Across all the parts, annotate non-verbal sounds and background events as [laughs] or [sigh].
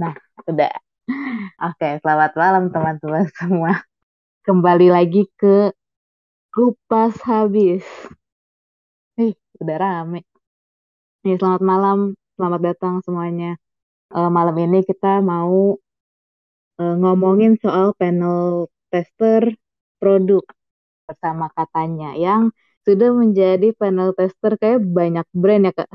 Nah, udah. Oke, selamat malam teman-teman semua. Kembali lagi ke Kupas Habis. Ih, udah rame. Nih, selamat malam, selamat datang semuanya. Uh, malam ini kita mau uh, ngomongin soal panel tester produk bersama katanya yang sudah menjadi panel tester kayak banyak brand ya kak?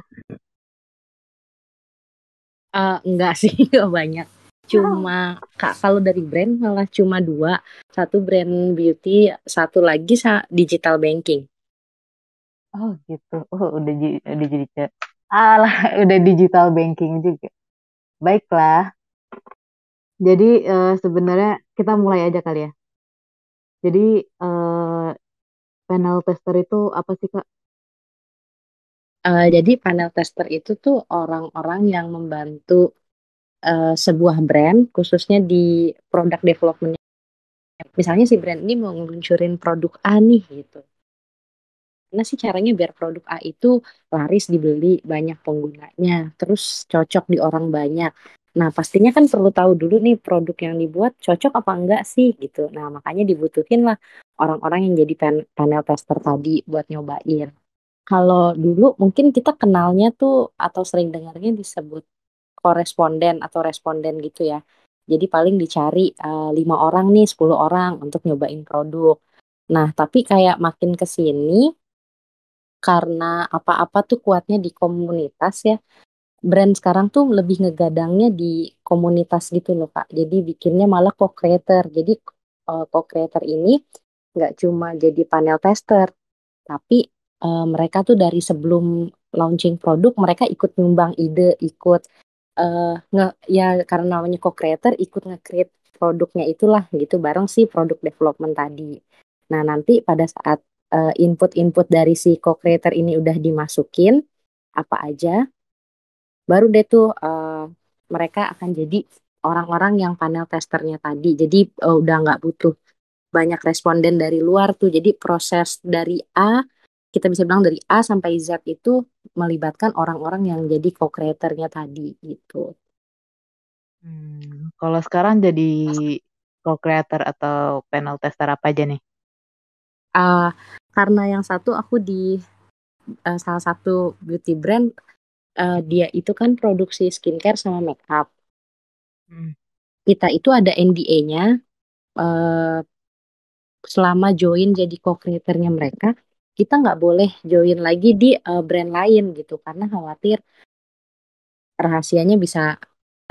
Uh, enggak sih, [laughs] enggak banyak. Cuma kak kalau dari brand malah cuma dua, satu brand beauty, satu lagi sa digital banking. Oh gitu, oh udah udah jadi alah [laughs] udah digital banking juga. Baiklah. Jadi uh, sebenarnya kita mulai aja kali ya. Jadi uh, panel tester itu apa sih kak? Uh, jadi panel tester itu tuh orang-orang yang membantu uh, sebuah brand khususnya di produk development. Misalnya si brand ini mau ngeluncurin produk A nih gitu. Gimana sih caranya biar produk A itu laris dibeli banyak penggunanya, terus cocok di orang banyak. Nah, pastinya kan perlu tahu dulu nih produk yang dibuat cocok apa enggak sih gitu. Nah, makanya dibutuhin lah orang-orang yang jadi panel tester tadi buat nyobain. Kalau dulu mungkin kita kenalnya tuh atau sering dengarnya disebut koresponden atau responden gitu ya. Jadi paling dicari uh, lima orang nih, 10 orang untuk nyobain produk. Nah, tapi kayak makin ke sini karena apa-apa tuh kuatnya di komunitas ya. Brand sekarang tuh lebih ngegadangnya di komunitas gitu loh, Kak. Jadi bikinnya malah co-creator. Jadi uh, co-creator ini nggak cuma jadi panel tester, tapi uh, mereka tuh dari sebelum launching produk mereka ikut nyumbang ide, ikut uh, nge ya karena namanya co-creator ikut nge-create produknya itulah gitu bareng si produk development tadi. Nah, nanti pada saat uh, input-input dari si co-creator ini udah dimasukin apa aja baru deh tuh uh, mereka akan jadi orang-orang yang panel testernya tadi. Jadi uh, udah nggak butuh banyak responden dari luar tuh. Jadi proses dari A kita bisa bilang dari A sampai Z itu melibatkan orang-orang yang jadi co-creatornya tadi gitu. Hmm, kalau sekarang jadi co-creator atau panel tester apa aja nih? Uh, karena yang satu aku di uh, salah satu beauty brand uh, dia itu kan produksi skincare sama makeup. Hmm. Kita itu ada NDA-nya uh, selama join jadi co-creatornya mereka kita nggak boleh join lagi di uh, brand lain gitu karena khawatir rahasianya bisa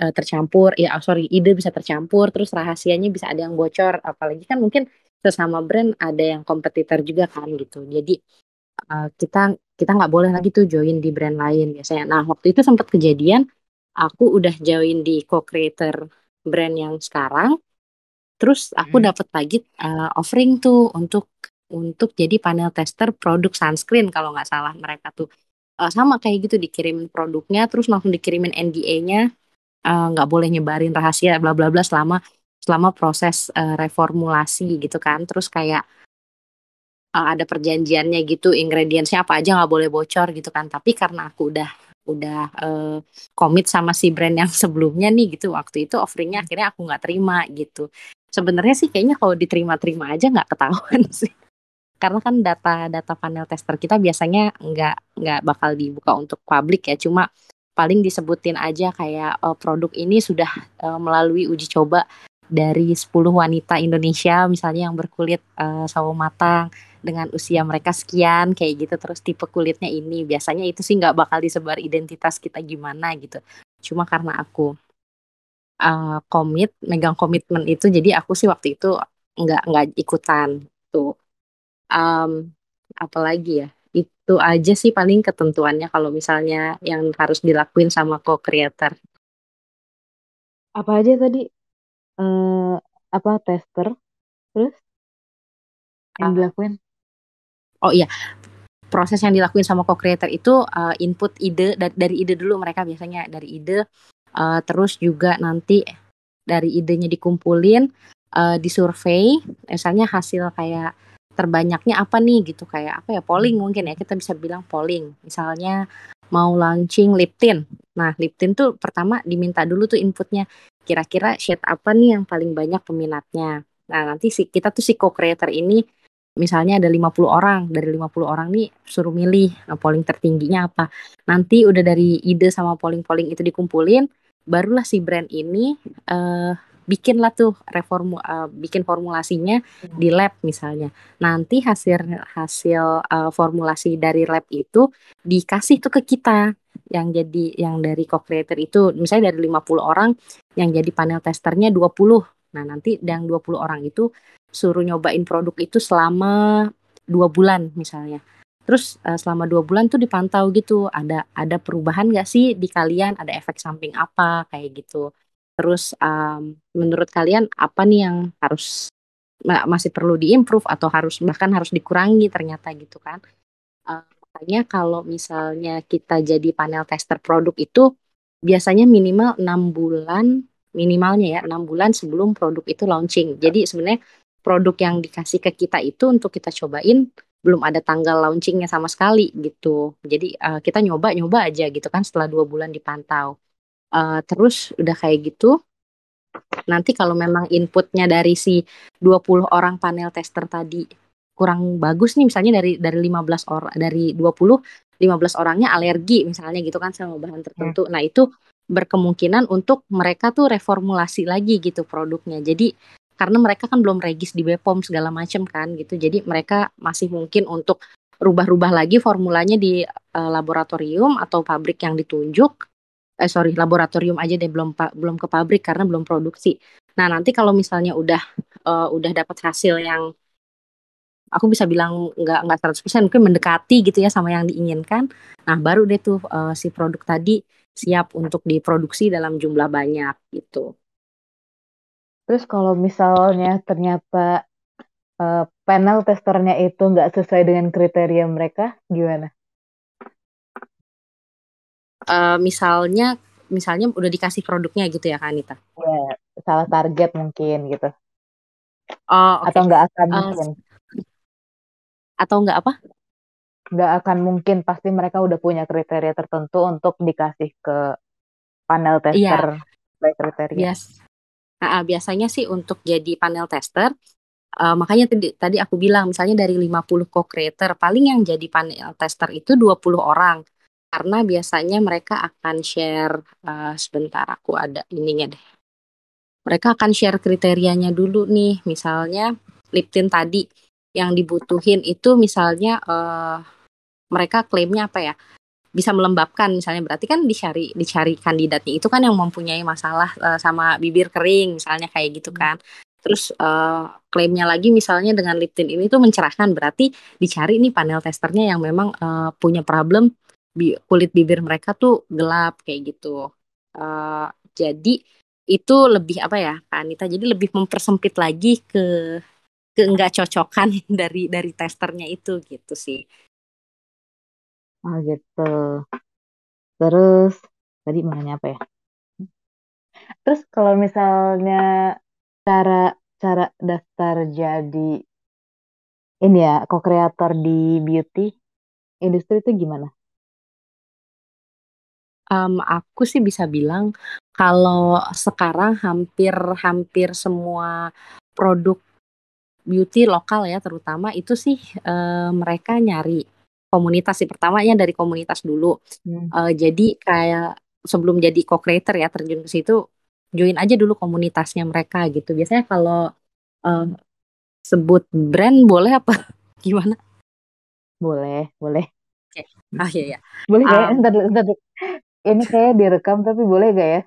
uh, tercampur. Ya oh, sorry ide bisa tercampur terus rahasianya bisa ada yang bocor. Apalagi kan mungkin sesama brand ada yang kompetitor juga kan gitu. Jadi uh, kita kita nggak boleh lagi tuh join di brand lain biasanya. Nah waktu itu sempat kejadian aku udah join di co-creator brand yang sekarang terus aku hmm. dapat lagi uh, offering tuh untuk untuk jadi panel tester produk sunscreen kalau nggak salah mereka tuh. Uh, sama kayak gitu dikirim produknya terus langsung dikirimin NDA-nya uh, nggak uh, boleh nyebarin rahasia bla bla bla selama selama proses uh, reformulasi gitu kan. Terus kayak uh, ada perjanjiannya gitu ingredientsnya apa aja nggak boleh bocor gitu kan. Tapi karena aku udah udah uh, sama si brand yang [laughs] sebelumnya nih gitu waktu itu offeringnya akhirnya aku nggak terima gitu. Sebenarnya sih kayaknya kalau diterima-terima aja nggak ketahuan [laughs] sih karena kan data-data panel tester kita biasanya nggak nggak bakal dibuka untuk publik ya. Cuma paling disebutin aja kayak uh, produk ini sudah uh, melalui uji coba dari 10 wanita Indonesia misalnya yang berkulit uh, sawo matang dengan usia mereka sekian kayak gitu. Terus tipe kulitnya ini. Biasanya itu sih nggak bakal disebar identitas kita gimana gitu. Cuma karena aku uh, komit megang komitmen itu jadi aku sih waktu itu nggak nggak ikutan tuh um, apalagi ya? Itu aja sih paling ketentuannya kalau misalnya yang harus dilakuin sama co-creator. Apa aja tadi? Uh, apa tester? Terus? Yang uh, dilakuin? Oh iya proses yang dilakuin sama co-creator itu uh, input ide dari ide dulu mereka biasanya. Dari ide uh, terus juga nanti dari idenya dikumpulin uh, disurvey. Misalnya hasil kayak terbanyaknya apa nih gitu kayak apa ya polling mungkin ya kita bisa bilang polling misalnya mau launching lip tint. Nah, lip tint tuh pertama diminta dulu tuh inputnya. Kira-kira shade apa nih yang paling banyak peminatnya. Nah, nanti si kita tuh si co-creator ini misalnya ada 50 orang, dari 50 orang nih suruh milih nah, polling tertingginya apa. Nanti udah dari ide sama polling-polling itu dikumpulin, barulah si brand ini uh, bikin lah tuh reformu uh, bikin formulasinya hmm. di lab misalnya. Nanti hasil hasil uh, formulasi dari lab itu dikasih tuh ke kita yang jadi yang dari co-creator itu misalnya dari 50 orang yang jadi panel testernya 20. Nah, nanti yang 20 orang itu suruh nyobain produk itu selama dua bulan misalnya. Terus uh, selama dua bulan tuh dipantau gitu, ada ada perubahan gak sih di kalian, ada efek samping apa kayak gitu. Terus um, menurut kalian apa nih yang harus masih perlu diimprove atau harus bahkan harus dikurangi ternyata gitu kan? Uh, makanya kalau misalnya kita jadi panel tester produk itu biasanya minimal enam bulan minimalnya ya enam bulan sebelum produk itu launching. Jadi sebenarnya produk yang dikasih ke kita itu untuk kita cobain belum ada tanggal launchingnya sama sekali gitu. Jadi uh, kita nyoba nyoba aja gitu kan setelah dua bulan dipantau. Uh, terus udah kayak gitu, nanti kalau memang inputnya dari si 20 orang panel tester tadi kurang bagus nih misalnya dari dari 15 orang dari 20 15 orangnya alergi misalnya gitu kan sama bahan tertentu. Hmm. Nah, itu berkemungkinan untuk mereka tuh reformulasi lagi gitu produknya. Jadi karena mereka kan belum regis di BPOM segala macam kan gitu. Jadi mereka masih mungkin untuk rubah-rubah lagi formulanya di uh, laboratorium atau pabrik yang ditunjuk eh sorry laboratorium aja deh belum belum ke pabrik karena belum produksi. Nah nanti kalau misalnya udah uh, udah dapat hasil yang aku bisa bilang nggak nggak 100% mungkin mendekati gitu ya sama yang diinginkan. Nah baru deh tuh uh, si produk tadi siap untuk diproduksi dalam jumlah banyak gitu. Terus kalau misalnya ternyata uh, panel testernya itu nggak sesuai dengan kriteria mereka, gimana? Uh, misalnya misalnya udah dikasih produknya gitu ya Kak Anita? Ya, salah target mungkin gitu. Oh, okay. Atau nggak akan uh, mungkin. Atau nggak apa? Nggak akan mungkin, pasti mereka udah punya kriteria tertentu untuk dikasih ke panel iya. tester yeah. kriteria. Yes. Nah, biasanya sih untuk jadi panel tester, uh, makanya tadi, tadi aku bilang misalnya dari 50 co-creator, paling yang jadi panel tester itu 20 orang karena biasanya mereka akan share uh, sebentar aku ada ininya deh. Mereka akan share kriterianya dulu nih, misalnya lip tint tadi yang dibutuhin itu misalnya uh, mereka klaimnya apa ya? Bisa melembabkan misalnya berarti kan dicari dicari kandidatnya itu kan yang mempunyai masalah uh, sama bibir kering misalnya kayak gitu hmm. kan. Terus uh, klaimnya lagi misalnya dengan lip tint ini tuh mencerahkan berarti dicari nih panel testernya yang memang uh, punya problem bi kulit bibir mereka tuh gelap kayak gitu. Uh, jadi itu lebih apa ya, Kak Anita? Jadi lebih mempersempit lagi ke ke nggak cocokan [laughs] dari dari testernya itu gitu sih. Oh gitu. Terus tadi nanya apa ya? Terus kalau misalnya cara cara daftar jadi ini ya, co-creator di beauty industri itu gimana? Um, aku sih bisa bilang kalau sekarang hampir-hampir semua produk beauty lokal ya terutama itu sih, uh, mereka nyari komunitas sih, pertamanya dari komunitas dulu. Hmm. Uh, jadi kayak sebelum jadi co-creator ya terjun ke situ, join aja dulu komunitasnya mereka gitu. Biasanya kalau, uh, sebut brand boleh apa [laughs] gimana? Boleh boleh. Oke. Ah, iya iya. Boleh ya? Um, entar entar ini kayak direkam tapi boleh gak ya?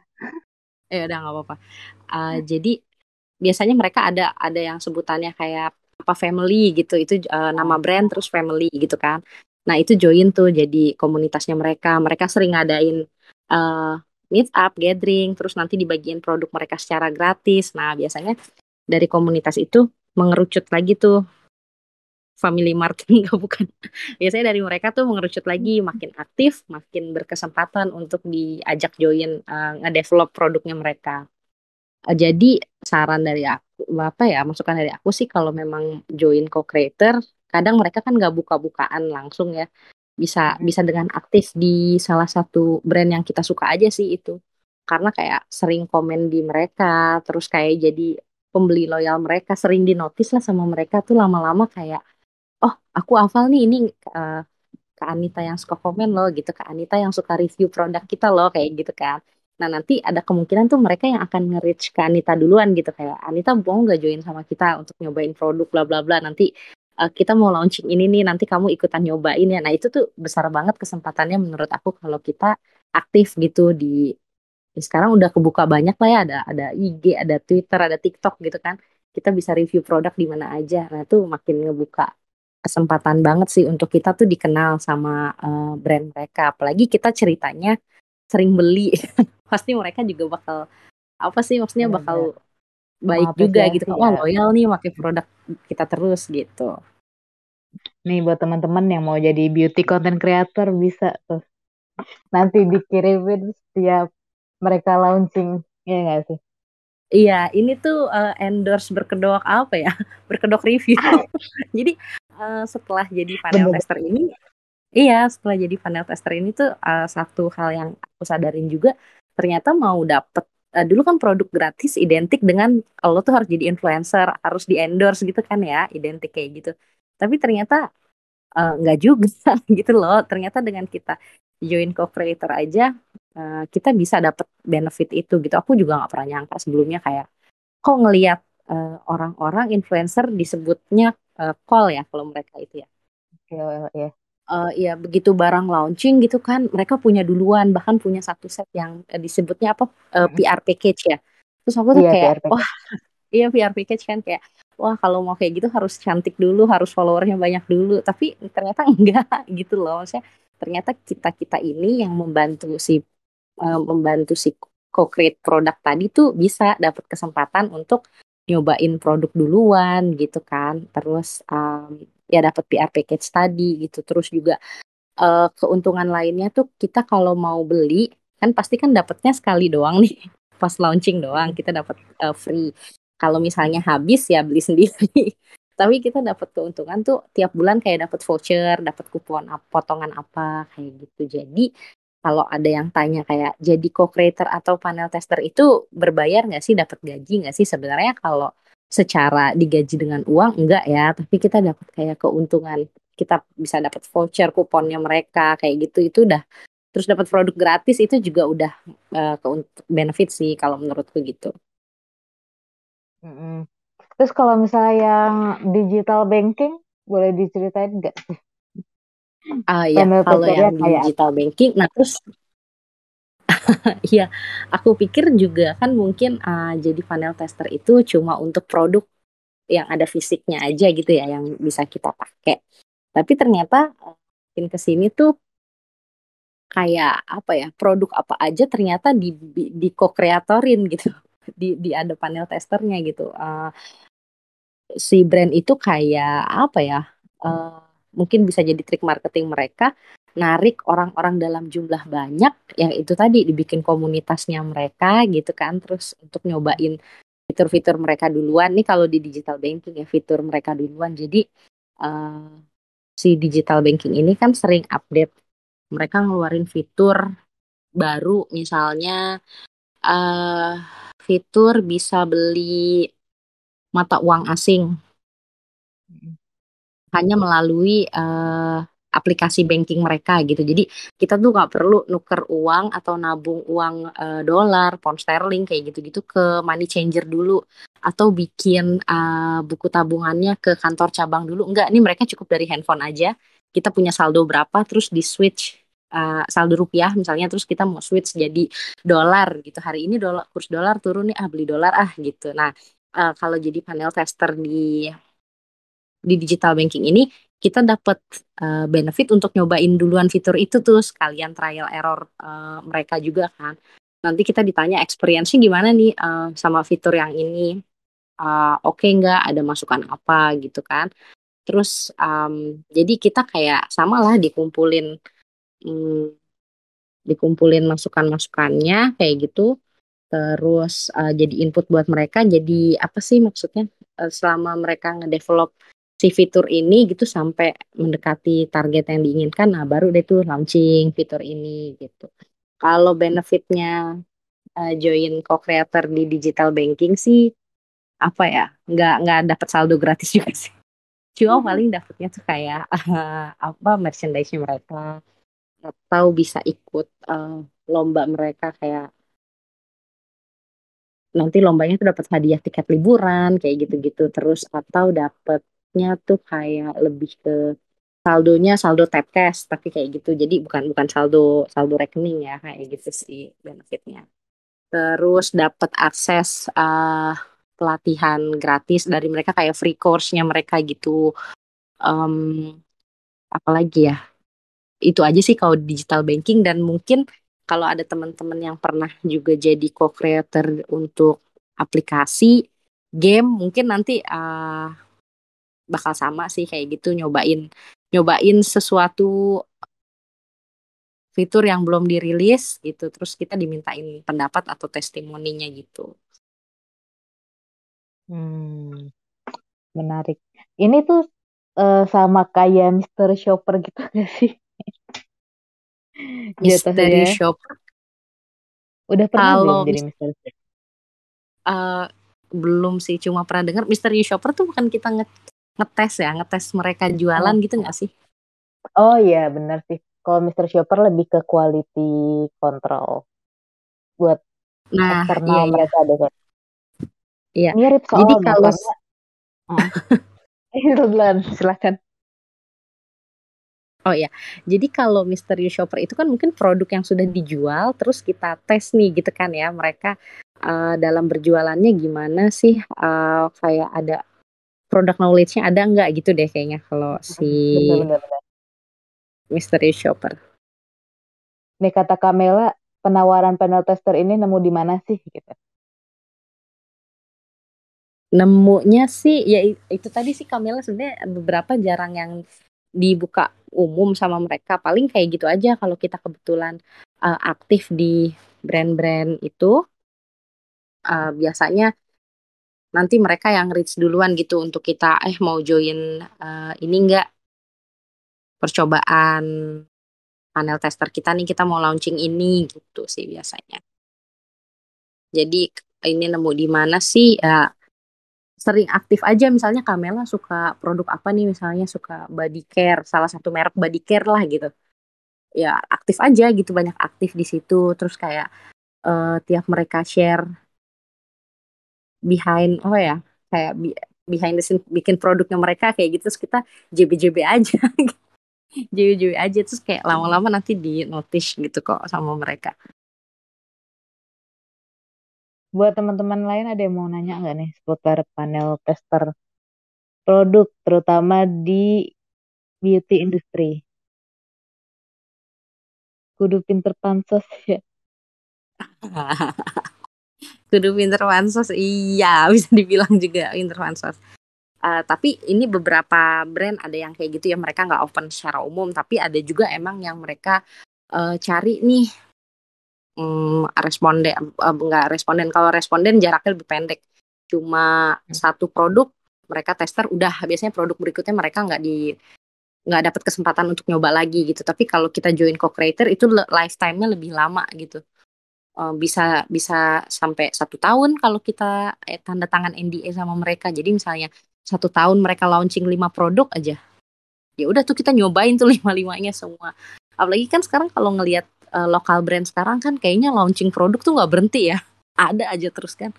Ya udah nggak apa-apa. Uh, jadi biasanya mereka ada ada yang sebutannya kayak apa family gitu. Itu uh, nama brand terus family gitu kan. Nah itu join tuh jadi komunitasnya mereka. Mereka sering ngadain uh, meet up, gathering, terus nanti dibagiin produk mereka secara gratis. Nah biasanya dari komunitas itu mengerucut lagi tuh family mart enggak [laughs] bukan biasanya dari mereka tuh mengerucut lagi hmm. makin aktif makin berkesempatan untuk diajak join uh, ngedevelop produknya mereka uh, jadi saran dari aku apa ya masukan dari aku sih kalau memang join co-creator kadang mereka kan nggak buka-bukaan langsung ya bisa hmm. bisa dengan aktif di salah satu brand yang kita suka aja sih itu karena kayak sering komen di mereka terus kayak jadi pembeli loyal mereka sering di notice lah sama mereka tuh lama-lama kayak oh aku hafal nih ini uh, Kak Anita yang suka komen loh gitu. Kak Anita yang suka review produk kita loh kayak gitu kan. Nah nanti ada kemungkinan tuh mereka yang akan nge-reach Kak Anita duluan gitu. Kayak Anita mau nggak join sama kita untuk nyobain produk bla bla bla. Nanti uh, kita mau launching ini nih nanti kamu ikutan nyobain ya. Nah itu tuh besar banget kesempatannya menurut aku kalau kita aktif gitu di ya sekarang udah kebuka banyak lah ya. Ada ada IG ada Twitter ada TikTok gitu kan. Kita bisa review produk di mana aja. Nah itu makin ngebuka kesempatan banget sih untuk kita tuh dikenal sama uh, brand mereka. Apalagi kita ceritanya sering beli, [laughs] pasti mereka juga bakal apa sih maksudnya ya, bakal ya. baik juga gitu. Ya. Oh loyal nih pakai produk kita terus gitu. Nih buat teman-teman yang mau jadi beauty content creator bisa tuh nanti dikirimin setiap mereka launching ya nggak sih? Iya, ini tuh uh, endorse berkedok apa ya? [laughs] Berkedok review. Jadi uh, setelah jadi panel Bener. tester ini, iya setelah jadi panel tester ini tuh uh, satu hal yang aku sadarin juga ternyata mau dapet uh, dulu kan produk gratis identik dengan lo tuh harus jadi influencer, harus di endorse gitu kan ya, identik kayak gitu. Tapi ternyata nggak uh, juga [laughs] gitu loh. Ternyata dengan kita join co-creator aja uh, kita bisa dapat benefit itu gitu aku juga nggak pernah nyangka sebelumnya kayak kok ngelihat uh, orang-orang influencer disebutnya uh, call ya kalau mereka itu ya. Yeah, yeah. Uh, ya begitu barang launching gitu kan mereka punya duluan bahkan punya satu set yang uh, disebutnya apa uh, PR package ya. Terus aku tuh yeah, kayak wah [laughs] iya PR package kan kayak wah kalau mau kayak gitu harus cantik dulu harus followernya banyak dulu. Tapi ternyata [laughs] enggak gitu loh. Maksudnya ternyata kita kita ini yang membantu si uh, membantu si co-create produk tadi tuh bisa dapat kesempatan untuk nyobain produk duluan gitu kan. Terus um, ya dapat PR package tadi gitu. Terus juga uh, keuntungan lainnya tuh kita kalau mau beli kan pasti kan dapatnya sekali doang nih. [laughs] Pas launching doang kita dapat uh, free. Kalau misalnya habis ya beli [laughs] sendiri. Tapi kita dapat keuntungan tuh tiap bulan kayak dapat voucher dapat kupon potongan apa kayak gitu. Jadi kalau ada yang tanya kayak jadi co-creator atau panel tester itu berbayar nggak sih dapat gaji nggak sih sebenarnya kalau secara digaji dengan uang enggak ya tapi kita dapat kayak keuntungan kita bisa dapat voucher kuponnya mereka kayak gitu itu udah terus dapat produk gratis itu juga udah uh, benefit sih kalau menurutku gitu. Terus kalau misalnya yang digital banking boleh diceritain nggak sih? Ah ya, kalau yang digital banking, nah terus [laughs] Iya, aku pikir juga kan mungkin uh, jadi panel tester itu cuma untuk produk yang ada fisiknya aja gitu ya, yang bisa kita pakai. Tapi ternyata uh, makin ke sini tuh kayak apa ya, produk apa aja ternyata di di co-kreatorin gitu. [laughs] Di di ada panel testernya gitu. Uh, si brand itu kayak apa ya? Uh, mungkin bisa jadi trik marketing mereka narik orang-orang dalam jumlah banyak yang itu tadi dibikin komunitasnya mereka gitu kan terus untuk nyobain fitur-fitur mereka duluan. Nih kalau di digital banking ya fitur mereka duluan. Jadi uh, si digital banking ini kan sering update. Mereka ngeluarin fitur baru misalnya uh, fitur bisa beli mata uang asing hanya melalui uh, aplikasi banking mereka gitu. Jadi kita tuh nggak perlu nuker uang atau nabung uang uh, dolar, pound sterling kayak gitu-gitu ke money changer dulu atau bikin uh, buku tabungannya ke kantor cabang dulu. Enggak, ini mereka cukup dari handphone aja. Kita punya saldo berapa terus di switch uh, saldo rupiah misalnya terus kita mau switch jadi dolar gitu. Hari ini dolar kurs dolar turun nih ah beli dolar ah gitu. Nah, uh, kalau jadi panel tester di di digital banking ini kita dapat uh, benefit untuk nyobain duluan fitur itu tuh sekalian trial error uh, mereka juga kan. Nanti kita ditanya experience-nya gimana nih uh, sama fitur yang ini. Uh, Oke okay nggak ada masukan apa gitu kan. Terus um, jadi kita kayak sama lah dikumpulin um, dikumpulin masukan-masukannya kayak gitu. Terus uh, jadi input buat mereka. Jadi apa sih maksudnya uh, selama mereka ngedevelop si fitur ini gitu sampai mendekati target yang diinginkan nah baru deh tuh launching fitur ini gitu. Kalau benefitnya uh, join co-creator di digital banking sih apa ya nggak nggak dapat saldo gratis [laughs] juga sih. Cuma hmm. paling dapatnya tuh kayak uh, apa merchandise mereka. Atau bisa ikut uh, lomba mereka kayak nanti lombanya tuh dapat hadiah tiket liburan kayak gitu-gitu terus atau dapatnya tuh kayak lebih ke saldonya saldo tap cash tapi kayak gitu. Jadi bukan bukan saldo saldo rekening ya kayak gitu sih benefitnya. Terus dapat akses uh, pelatihan gratis dari mereka kayak free course-nya mereka gitu. Um, apalagi ya? Itu aja sih kalau digital banking. Dan mungkin kalau ada teman-teman yang pernah juga jadi co-creator untuk aplikasi game mungkin nanti uh, bakal sama sih kayak gitu nyobain nyobain sesuatu fitur yang belum dirilis gitu terus kita dimintain pendapat atau testimoninya gitu. Hmm, menarik. Ini tuh uh, sama kayak Mister Shopper gitu [laughs] gak sih? Mystery Shopper. Udah pernah Kalau belum jadi Mystery Shopper? Uh, belum sih, cuma pernah dengar Mystery Shopper tuh bukan kita nge ngetes ya, ngetes mereka jualan oh. gitu nggak sih? Oh iya, benar sih. Kalau Mystery Shopper lebih ke quality control buat nah, eksternal iya, iya. mereka iya. deh. Iya. Mirip soalnya. [laughs] Jadi kalau ah. silakan. Oh ya, jadi kalau mystery shopper itu kan mungkin produk yang sudah dijual, terus kita tes nih gitu kan ya, mereka uh, dalam berjualannya gimana sih, uh, kayak ada produk knowledge-nya ada nggak gitu deh kayaknya kalau si mystery shopper. Nih kata Kamela, penawaran panel tester ini nemu di mana sih gitu? Nemunya sih ya itu tadi sih Kamela sebenarnya beberapa jarang yang dibuka umum sama mereka paling kayak gitu aja kalau kita kebetulan uh, aktif di brand-brand itu uh, biasanya nanti mereka yang reach duluan gitu untuk kita eh mau join uh, ini enggak percobaan panel tester kita nih kita mau launching ini gitu sih biasanya. Jadi ini nemu di mana sih ya sering aktif aja. Misalnya Kamela suka produk apa nih? Misalnya suka body care salah satu merek body care lah gitu. Ya aktif aja gitu banyak aktif di situ. Terus kayak uh, tiap mereka share behind oh ya kayak behind the scene bikin produknya mereka kayak gitu terus kita JB-JB aja. [laughs] JB-JB aja terus kayak lama-lama nanti di notice gitu kok sama mereka. Buat teman-teman lain ada yang mau nanya nggak nih seputar panel tester produk terutama di beauty industry? Kudu pinter pansos ya [laughs] kudu pinter pansos iya bisa dibilang juga pinter pansos uh, tapi ini beberapa brand ada yang kayak gitu ya mereka nggak open secara umum tapi ada juga emang yang mereka uh, cari nih. Hmm, responden uh, enggak responden. Kalau responden jaraknya lebih pendek. Cuma hmm. satu produk mereka tester udah. Biasanya produk berikutnya mereka nggak di nggak dapat kesempatan untuk nyoba lagi gitu. Tapi kalau kita join co-creator itu lifetime-nya lebih lama gitu uh, bisa bisa sampai satu tahun kalau kita eh, tanda tangan NDA sama mereka. Jadi misalnya satu tahun mereka launching lima produk aja ya udah tuh kita nyobain tuh [laughs] lima limanya semua. Apalagi kan sekarang kalau ngelihat uh, lokal brand sekarang kan kayaknya launching produk tuh nggak berhenti ya. [laughs] Ada aja terus kan.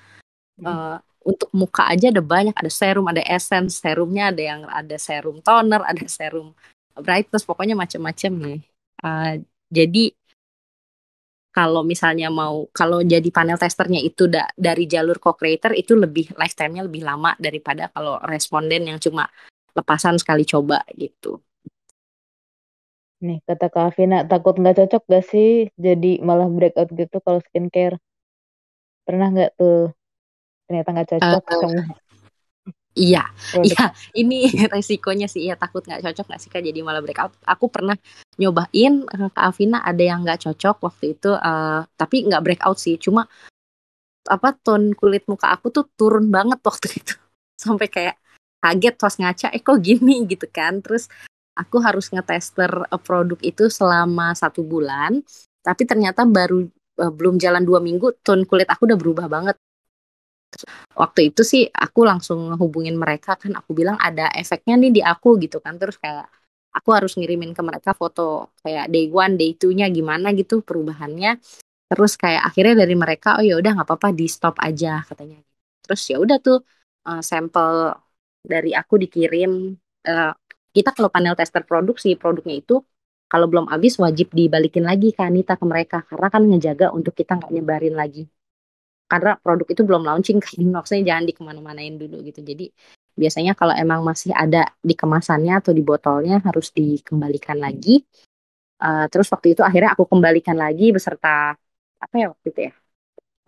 Hmm. uh, untuk muka aja ada banyak. Ada serum ada essence. Serumnya ada yang ada serum toner [laughs] ada serum brightness. Pokoknya macam-macam nih. Uh, jadi kalau misalnya mau kalau jadi panel testernya itu da, dari jalur co-creator itu lebih lifetime-nya lebih lama daripada kalau responden yang cuma lepasan sekali coba gitu. Nih, kata Kak Afina, takut nggak cocok gak sih jadi malah breakout gitu kalau skincare? Pernah nggak tuh? Ternyata nggak cocok uh, Iya, iya. Ini [laughs] resikonya sih, ya takut nggak cocok nggak sih kak jadi malah breakout. Aku pernah nyobain eh, Kak Afina ada yang nggak cocok waktu itu, uh, tapi nggak breakout sih. Cuma apa tone kulit muka aku tuh turun banget [laughs] waktu itu, sampai kayak kaget pas ngaca eh kok gini [laughs] gitu kan terus aku harus ngetester eh, produk itu selama satu bulan tapi ternyata baru uh, belum jalan dua minggu tone kulit aku udah berubah banget waktu itu sih aku langsung hubungin mereka kan aku bilang ada efeknya nih di aku gitu kan. Terus kayak aku harus ngirimin ke mereka foto kayak day one day two nya gimana gitu perubahannya. Terus kayak akhirnya dari mereka oh ya udah nggak apa-apa di stop aja katanya. Terus ya udah tuh uh, sampel dari aku dikirim uh, kita kalau panel tester produksi produknya itu kalau belum habis wajib dibalikin lagi ke Anita ke mereka. Karena kan ngejaga untuk kita nggak nyebarin lagi karena produk itu belum launching kan [laughs] maksudnya jangan dikemana-manain dulu gitu. Jadi biasanya kalau emang masih ada di kemasannya atau di botolnya harus dikembalikan lagi. Uh, terus waktu itu akhirnya aku kembalikan lagi beserta apa ya waktu itu ya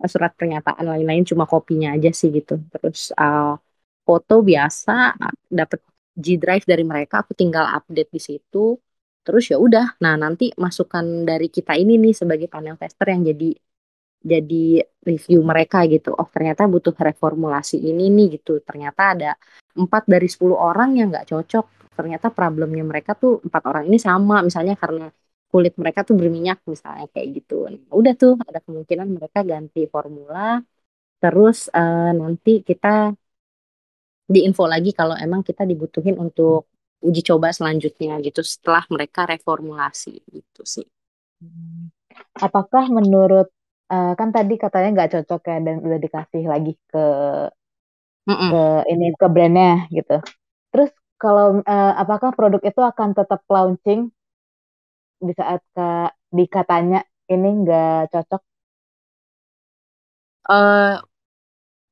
surat pernyataan lain-lain cuma kopinya aja sih gitu. Terus uh, foto biasa dapat G Drive dari mereka aku tinggal update di situ. Terus ya udah nah nanti masukan dari kita ini nih sebagai panel tester yang jadi jadi review mereka gitu. Oh ternyata butuh reformulasi ini nih gitu. Ternyata ada empat dari 10 orang yang nggak cocok. Ternyata problemnya mereka tuh empat orang ini sama. Misalnya karena kulit mereka tuh berminyak misalnya kayak gitu. Nah, udah tuh ada kemungkinan mereka ganti formula. Terus uh, nanti kita diinfo lagi kalau emang kita dibutuhin untuk uji coba selanjutnya gitu setelah mereka reformulasi gitu sih. Hmm. Apakah menurut uh, kan tadi katanya nggak cocok ya dan udah dikasih lagi ke mm -mm. ke ini ke brandnya gitu. Terus kalau uh, apakah produk itu akan tetap launching di saat ke, dikatanya ini nggak cocok? Uh,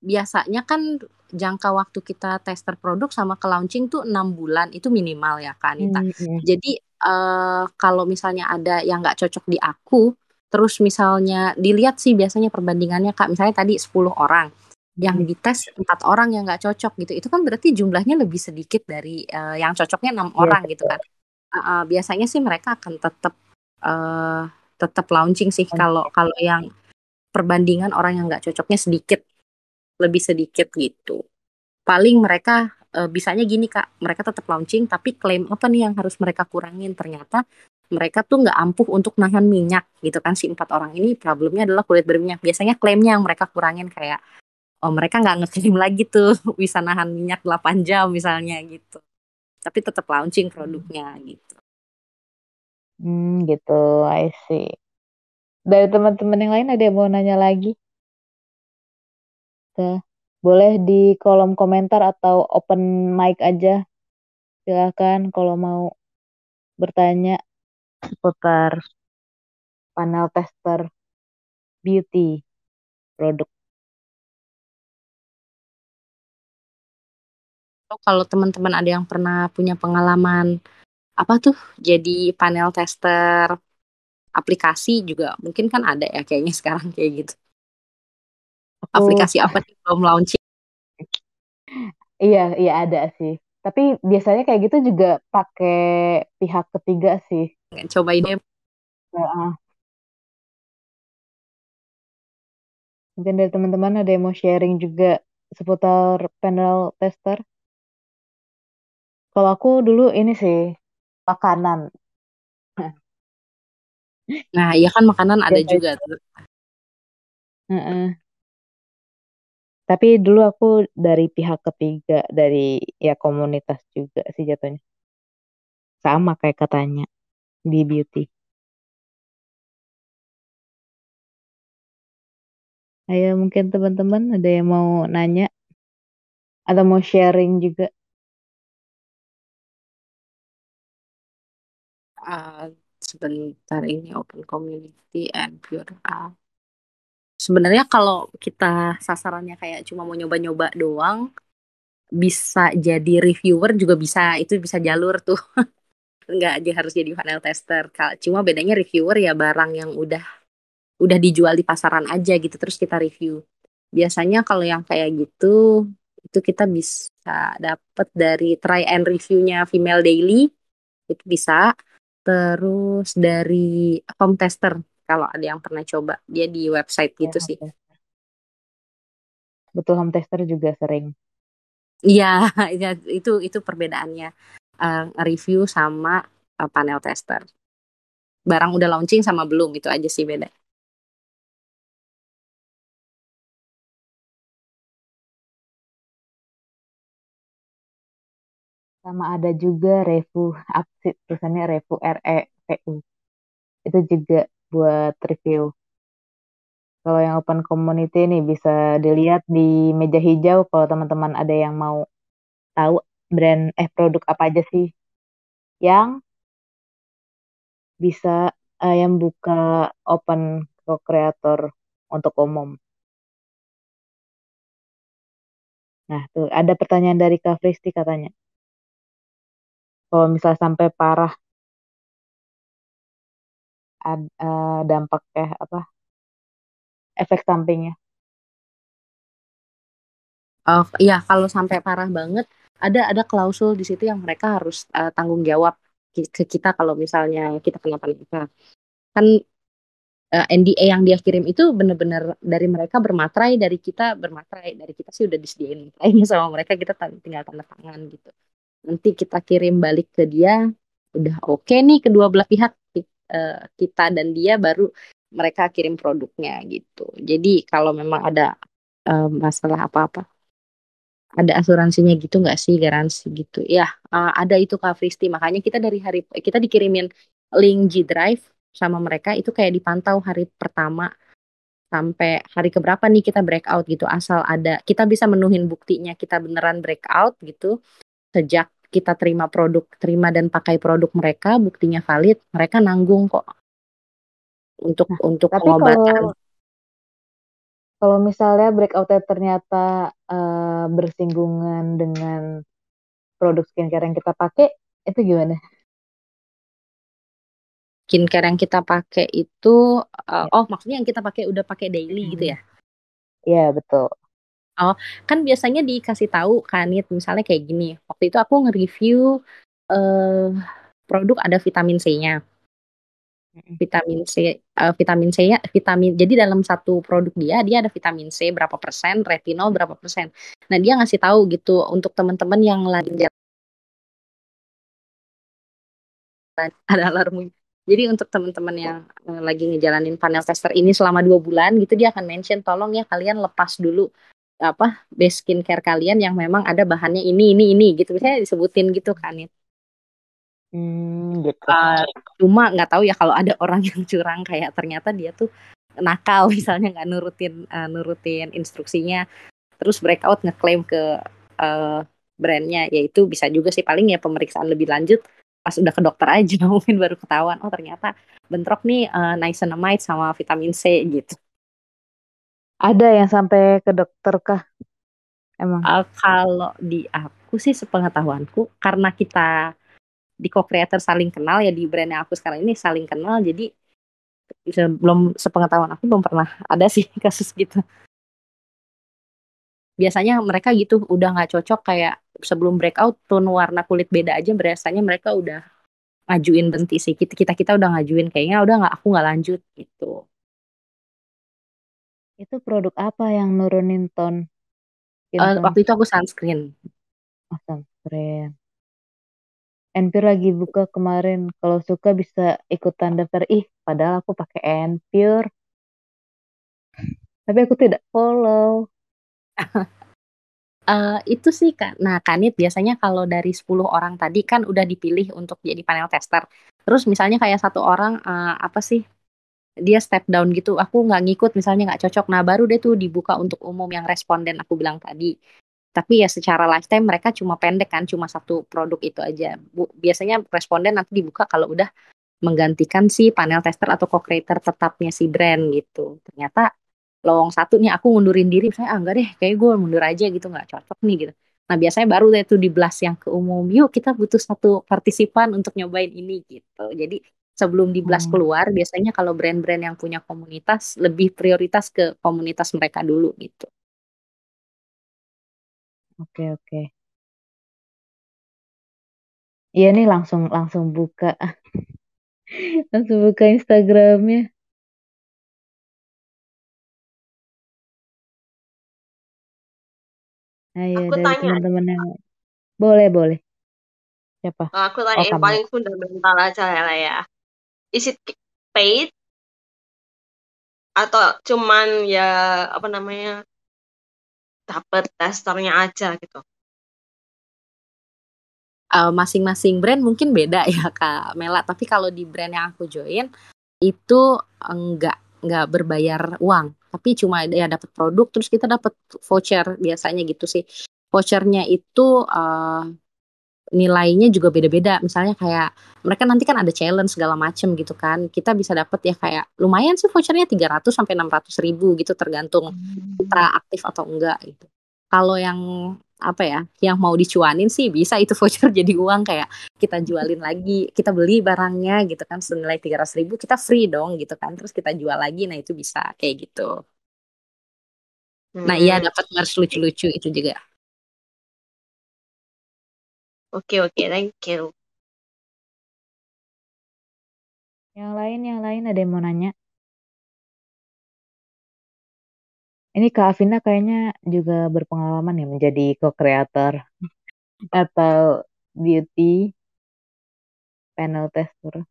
biasanya kan jangka waktu kita tester produk sama ke launching tuh enam bulan itu minimal ya kan Anita. Hmm, iya. Jadi uh, kalau misalnya ada yang nggak cocok di aku, terus misalnya dilihat sih biasanya perbandingannya kak. Misalnya tadi 10 orang yang hmm. dites empat orang yang nggak cocok gitu. Itu kan berarti jumlahnya lebih sedikit dari uh, yang cocoknya enam yeah, orang gitu kan uh, uh, biasanya sih mereka akan tetap uh, tetap launching sih kalau kalau yang perbandingan orang yang nggak cocoknya sedikit lebih sedikit gitu. Paling mereka uh, bisanya gini kak. Mereka tetap launching tapi klaim apa nih yang harus mereka kurangin? Ternyata mereka tuh nggak ampuh untuk nahan minyak gitu kan si empat orang ini problemnya adalah kulit berminyak. Biasanya klaimnya yang mereka kurangin kayak oh mereka nggak ngeklaim lagi tuh [laughs] bisa nahan minyak 8 jam misalnya gitu. Tapi tetap launching produknya gitu. Hmm gitu. I see. Dari teman-teman yang lain ada yang mau nanya lagi? Oke. boleh di kolom komentar atau open mic aja. Silahkan kalau mau bertanya seputar panel tester beauty produk. Kalau teman-teman ada yang pernah punya pengalaman apa tuh jadi panel tester aplikasi juga mungkin kan ada ya kayaknya [laughs] sekarang kayak gitu. Aplikasi apa [laughs] sih belum launching? Iya, iya ada sih. Tapi biasanya kayak gitu juga pakai pihak ketiga sih. Coba ini. Uh, Mungkin dari teman-teman ada yang mau sharing juga seputar panel tester. Kalau aku dulu ini sih makanan. Nah, iya kan makanan ada ya, juga tuh. Uh -uh. Tapi dulu aku dari pihak ketiga, dari ya komunitas juga sih jatuhnya. Sama kayak katanya di beauty. Ayo mungkin teman-teman ada yang mau nanya atau mau sharing juga. Uh, sebentar ini open community and pure uh, sebenarnya kalau kita sasarannya kayak cuma mau nyoba-nyoba doang bisa jadi reviewer juga bisa. Itu bisa jalur tuh. [laughs] Nggak aja harus jadi panel tester. Cuma bedanya reviewer ya barang yang udah udah dijual di pasaran aja gitu terus kita review. Biasanya kalau yang kayak gitu itu kita bisa dapat dari try and reviewnya female daily itu bisa. Terus dari home tester kalau ada yang pernah coba dia di website gitu ya, sih betul home tester juga sering Iya, [laughs] ya, itu itu perbedaannya uh, review sama uh, panel tester. Barang udah launching sama belum itu aja sih beda. Sama ada juga Revu tulisannya Revu R E V U. Itu juga buat review. Kalau yang open community nih bisa dilihat di meja hijau kalau teman-teman ada yang mau tahu brand eh produk apa aja sih yang bisa uh, yang buka open ke kreator untuk umum. Nah, tuh ada pertanyaan dari Kak Fristi katanya. Kalau misal sampai parah ada uh, dampaknya apa? Efek sampingnya. Oh iya, kalau sampai parah banget, ada ada klausul di situ yang mereka harus uh, tanggung jawab ke kita kalau misalnya kita kenapa-napa. Kan uh, eh, NDA yang dia kirim itu benar-benar dari mereka bermaterai, dari kita bermaterai, dari kita sih udah disediain materainya sama mereka, kita tinggal tanda tangan gitu. Nanti kita kirim balik ke dia, udah oke okay nih kedua belah pihak uh, kita dan dia baru mereka kirim produknya gitu. Jadi kalau memang ada uh, masalah apa-apa ada asuransinya gitu nggak sih garansi gitu? Ya uh, ada itu Kak Fristi. Makanya kita dari hari kita dikirimin link G Drive sama mereka itu kayak dipantau hari pertama sampai hari keberapa nih kita breakout gitu. Asal ada kita bisa menuhin buktinya kita beneran breakout gitu sejak kita terima produk terima dan pakai produk mereka buktinya valid mereka nanggung kok untuk nah, untuk tapi pengobatan kalau kalau misalnya breakoutnya ternyata uh, bersinggungan dengan produk skincare yang kita pakai, itu gimana? Skincare yang kita pakai itu, uh, ya. oh maksudnya yang kita pakai udah pakai daily hmm. gitu ya? Iya betul. Oh, kan biasanya dikasih tahu kan, misalnya kayak gini. Waktu itu aku nge-review uh, produk ada vitamin C-nya. Vitamin C uh, vitamin C ya vitamin jadi dalam satu produk dia dia ada vitamin C berapa persen retinol berapa persen. Nah dia ngasih tahu gitu untuk teman-teman yang lagi ada alarm jadi untuk teman-teman yang uh, lagi ngejalanin panel tester ini selama dua bulan gitu dia akan mention tolong ya kalian lepas dulu apa base skincare kalian yang memang ada bahannya ini ini ini gitu. Misalnya disebutin gitu kan ya Hmm, gitu. Uh, cuma nggak tahu ya kalau ada [laughs] orang yang curang kayak ternyata dia tuh nakal misalnya nggak nurutin uh, nurutin instruksinya terus breakout ngeklaim ke uh, brandnya. Ya itu bisa juga sih. Paling ya pemeriksaan lebih lanjut pas udah ke dokter aja [laughs] mungkin baru ketahuan oh ternyata bentrok nih uh, niacinamide sama vitamin C gitu ada yang sampai ke dokter kah? Emang? Uh, kalau di aku sih sepengetahuanku karena kita di co-creator saling kenal ya di brand yang aku sekarang ini saling kenal jadi belum sepengetahuan aku belum pernah ada sih [laughs] kasus gitu. Biasanya mereka gitu udah nggak cocok kayak sebelum breakout tone warna kulit beda aja biasanya mereka udah ngajuin berhenti sih. Kita kita kita udah ngajuin kayaknya udah nggak aku nggak lanjut gitu itu produk apa yang nurunin tone uh, waktu itu aku sunscreen oh, sunscreen Enpure lagi buka kemarin. Kalau suka bisa ikutan daftar. Ih, padahal aku pakai Enpure. Tapi aku tidak follow. uh, [laughs] itu sih kak. Nah Kanit biasanya kalau dari 10 orang tadi kan udah dipilih untuk jadi panel tester. Terus misalnya kayak satu orang uh, apa sih dia step down gitu. Aku nggak ngikut misalnya nggak cocok. Nah baru deh tuh dibuka untuk umum yang responden aku bilang tadi. Tapi ya secara lifetime mereka cuma pendek kan cuma satu produk itu aja. Bu, biasanya responden nanti dibuka kalau udah menggantikan si panel tester atau co-creator tetapnya si brand gitu. Ternyata lowong satu nih aku mundurin diri. Saya ah enggak deh kayak gue mundur aja gitu nggak cocok nih gitu. Nah biasanya baru deh tuh di blast yang ke umum. Yuk kita butuh satu partisipan untuk nyobain ini gitu. Jadi sebelum di blast hmm. keluar biasanya kalau brand-brand yang punya komunitas lebih prioritas ke komunitas mereka dulu gitu Oke oke. Iya nih langsung langsung buka. [laughs] langsung buka Instagramnya. Ayo Aku dari tanya. teman-teman yang boleh boleh. Siapa? Nah, aku tanya Oh, yang kamu. paling fundamental aja lah ya. Is it paid atau cuman ya apa namanya dapat testernya aja gitu? Uh, masing-masing brand mungkin beda ya [laughs] kak Mela. Tapi kalau di brand yang aku join itu enggak nggak berbayar uang tapi cuma ya dapat produk terus kita dapat voucher biasanya gitu sih vouchernya itu uh, nilainya juga beda-beda. Misalnya kayak mereka nanti kan ada challenge segala macem gitu kan. Kita bisa dapat ya kayak lumayan sih vouchernya 300 sampai 600 ribu gitu tergantung kita aktif atau enggak gitu. Kalau yang apa ya yang mau dicuanin sih bisa itu voucher [laughs] jadi uang kayak kita jualin lagi kita beli barangnya gitu kan senilai tiga ratus ribu kita free dong gitu kan. Terus kita jual lagi nah itu bisa kayak gitu. Hmm. nah iya hmm. dapat merch lucu-lucu itu juga oke oke thank you yang lain yang lain ada yang mau nanya Ini Kak Afina kayaknya juga berpengalaman ya menjadi co-creator [laughs] atau beauty panel tester.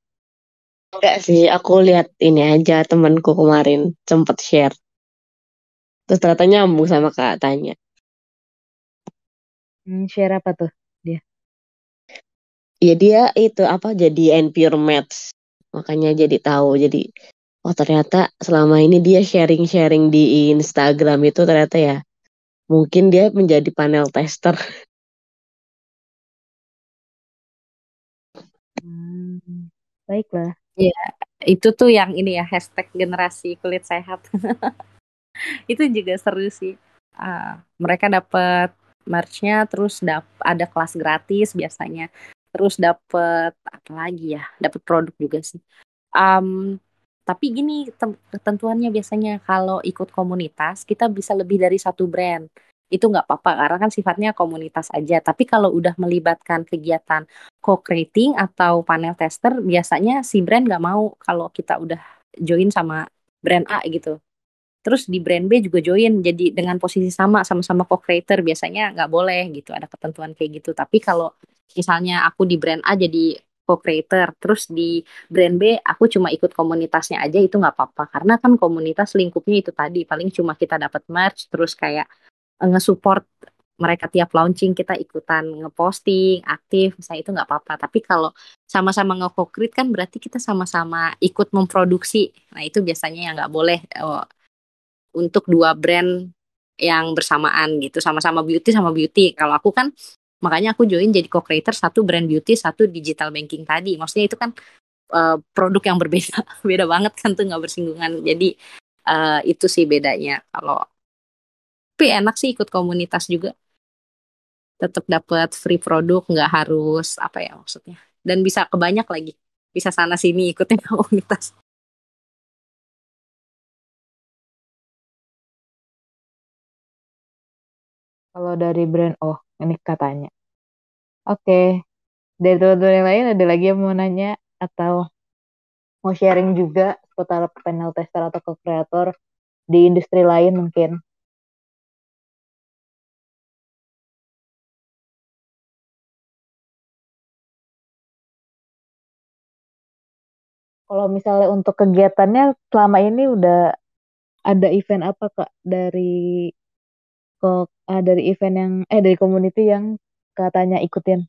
Enggak sih, aku lihat ini aja temanku kemarin sempet share. Terus ternyata nyambung sama Kak Tanya. Hmm, share apa tuh? Ya dia itu apa jadi NPR Match. Makanya jadi tahu jadi oh ternyata selama ini dia sharing-sharing di Instagram itu ternyata ya mungkin dia menjadi panel tester. [laughs] Hmm, baiklah. Ya, itu tuh yang ini ya hashtag generasi kulit sehat. [laughs] itu juga seru sih. Uh, mereka dapat merchnya terus dap ada kelas gratis biasanya terus dapat apa lagi ya? Dapat produk juga sih. Um, tapi gini ketentuannya biasanya kalau ikut komunitas kita bisa lebih dari satu brand. Itu nggak apa-apa karena kan sifatnya komunitas aja. Tapi kalau udah melibatkan kegiatan co-creating atau panel tester biasanya si brand nggak mau kalau kita udah join sama brand A gitu. Terus di brand B juga join jadi dengan posisi sama sama-sama co-creator biasanya nggak boleh gitu ada ketentuan kayak gitu. Tapi kalau misalnya aku di brand A jadi co-creator terus di brand B aku cuma ikut komunitasnya aja itu nggak apa-apa. Karena kan komunitas lingkupnya itu tadi paling cuma kita dapat merch terus kayak eh, nge-support mereka tiap launching kita ikutan ngeposting aktif misalnya itu nggak apa-apa. Tapi kalau sama-sama nge-co-create kan berarti kita sama-sama ikut memproduksi. Nah itu biasanya yang nggak boleh oh, untuk dua brand yang bersamaan gitu. Sama-sama beauty sama beauty. Kalau aku kan makanya aku join jadi co-creator satu brand beauty satu digital banking tadi. Maksudnya itu kan uh, produk yang berbeda. [laughs] Beda banget kan tuh nggak bersinggungan. Jadi uh, itu sih bedanya. Kalau tapi enak sih ikut komunitas juga. Tetap dapat free produk nggak harus apa ya maksudnya. Dan bisa kebanyak lagi. Bisa sana sini ikutin [laughs] komunitas Kalau dari brand, oh ini katanya. Oke, okay. dari teman-teman yang lain ada lagi yang mau nanya atau mau sharing juga seputar panel tester atau co-creator di industri lain mungkin? Kalau misalnya untuk kegiatannya selama ini udah ada event apa kak dari kok uh, dari event yang eh dari community yang katanya ikutin?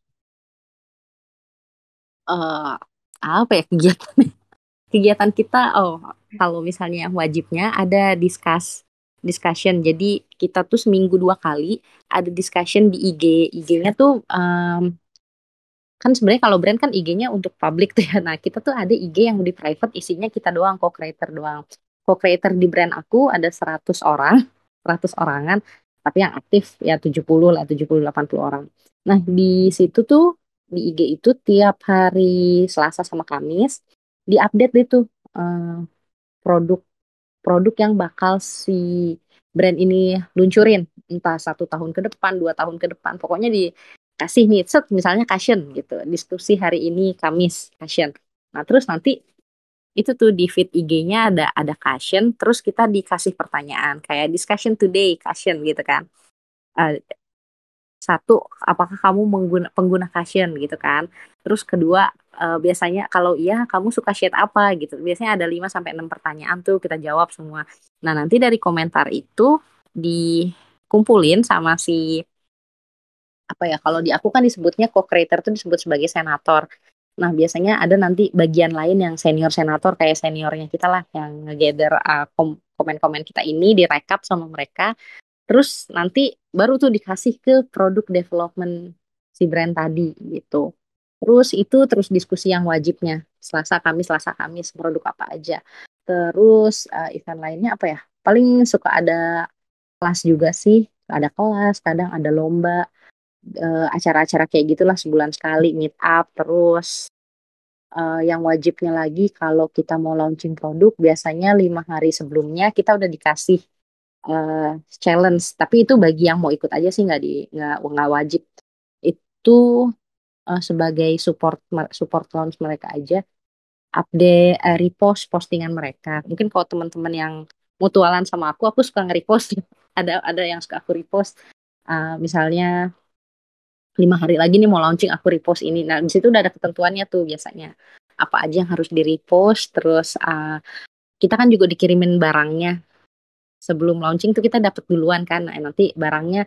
Uh, apa ya kegiatan [laughs] kegiatan kita oh kalau misalnya wajibnya ada discuss discussion. Jadi kita tuh seminggu dua kali ada discussion di IG IG-nya tuh um, kan sebenarnya kalau brand kan IG-nya untuk publik tuh ya. Nah kita tuh ada IG yang di private isinya kita doang co-creator doang. Co-creator di brand aku ada 100 orang 100 orangan tapi yang aktif ya 70 lah 70 80 orang. Nah, di situ tuh di IG itu tiap hari Selasa sama Kamis diupdate itu uh, produk produk yang bakal si brand ini luncurin. Entah satu tahun ke depan dua tahun ke depan. Pokoknya dikasih nih misalnya Cashion gitu. Diskusi hari ini Kamis Cashion nah terus nanti itu tuh di feed IG-nya ada ada caption terus kita dikasih pertanyaan kayak discussion today caption gitu kan. Uh, satu apakah kamu mengguna, pengguna fashion gitu kan. Terus kedua uh, biasanya kalau iya kamu suka shade apa gitu. Biasanya ada 5 sampai enam pertanyaan tuh kita jawab semua. Nah nanti dari komentar itu dikumpulin sama si apa ya kalau di aku kan disebutnya co-creator tuh disebut sebagai senator nah biasanya ada nanti bagian lain yang senior senator kayak seniornya kita lah yang ngegather uh, komen-komen kita ini direkap sama mereka. Terus nanti baru tuh dikasih ke produk development si brand tadi gitu. Terus itu terus diskusi yang wajibnya selasa kamis selasa kamis produk apa aja. Terus uh, event lainnya apa ya? Paling suka ada kelas juga sih. Ada kelas kadang ada lomba uh, acara-acara kayak gitulah sebulan sekali meet up terus. Uh, yang wajibnya lagi kalau kita mau launching produk biasanya lima hari sebelumnya kita udah dikasih uh, challenge. Tapi itu bagi yang mau ikut aja sih nggak di nggak nggak wajib. Itu uh, sebagai support support launch mereka aja update uh, repost postingan mereka. Mungkin kalau teman-teman yang mutualan sama aku aku suka nge-repost. [laughs] Ada ada yang suka aku repost. Uh, misalnya lima hari lagi nih mau launching aku repost ini. Nah di situ udah ada ketentuannya tuh biasanya. Apa aja yang harus di repost terus uh, kita kan juga dikirimin barangnya. Sebelum launching tuh kita dapat duluan kan nah, nanti barangnya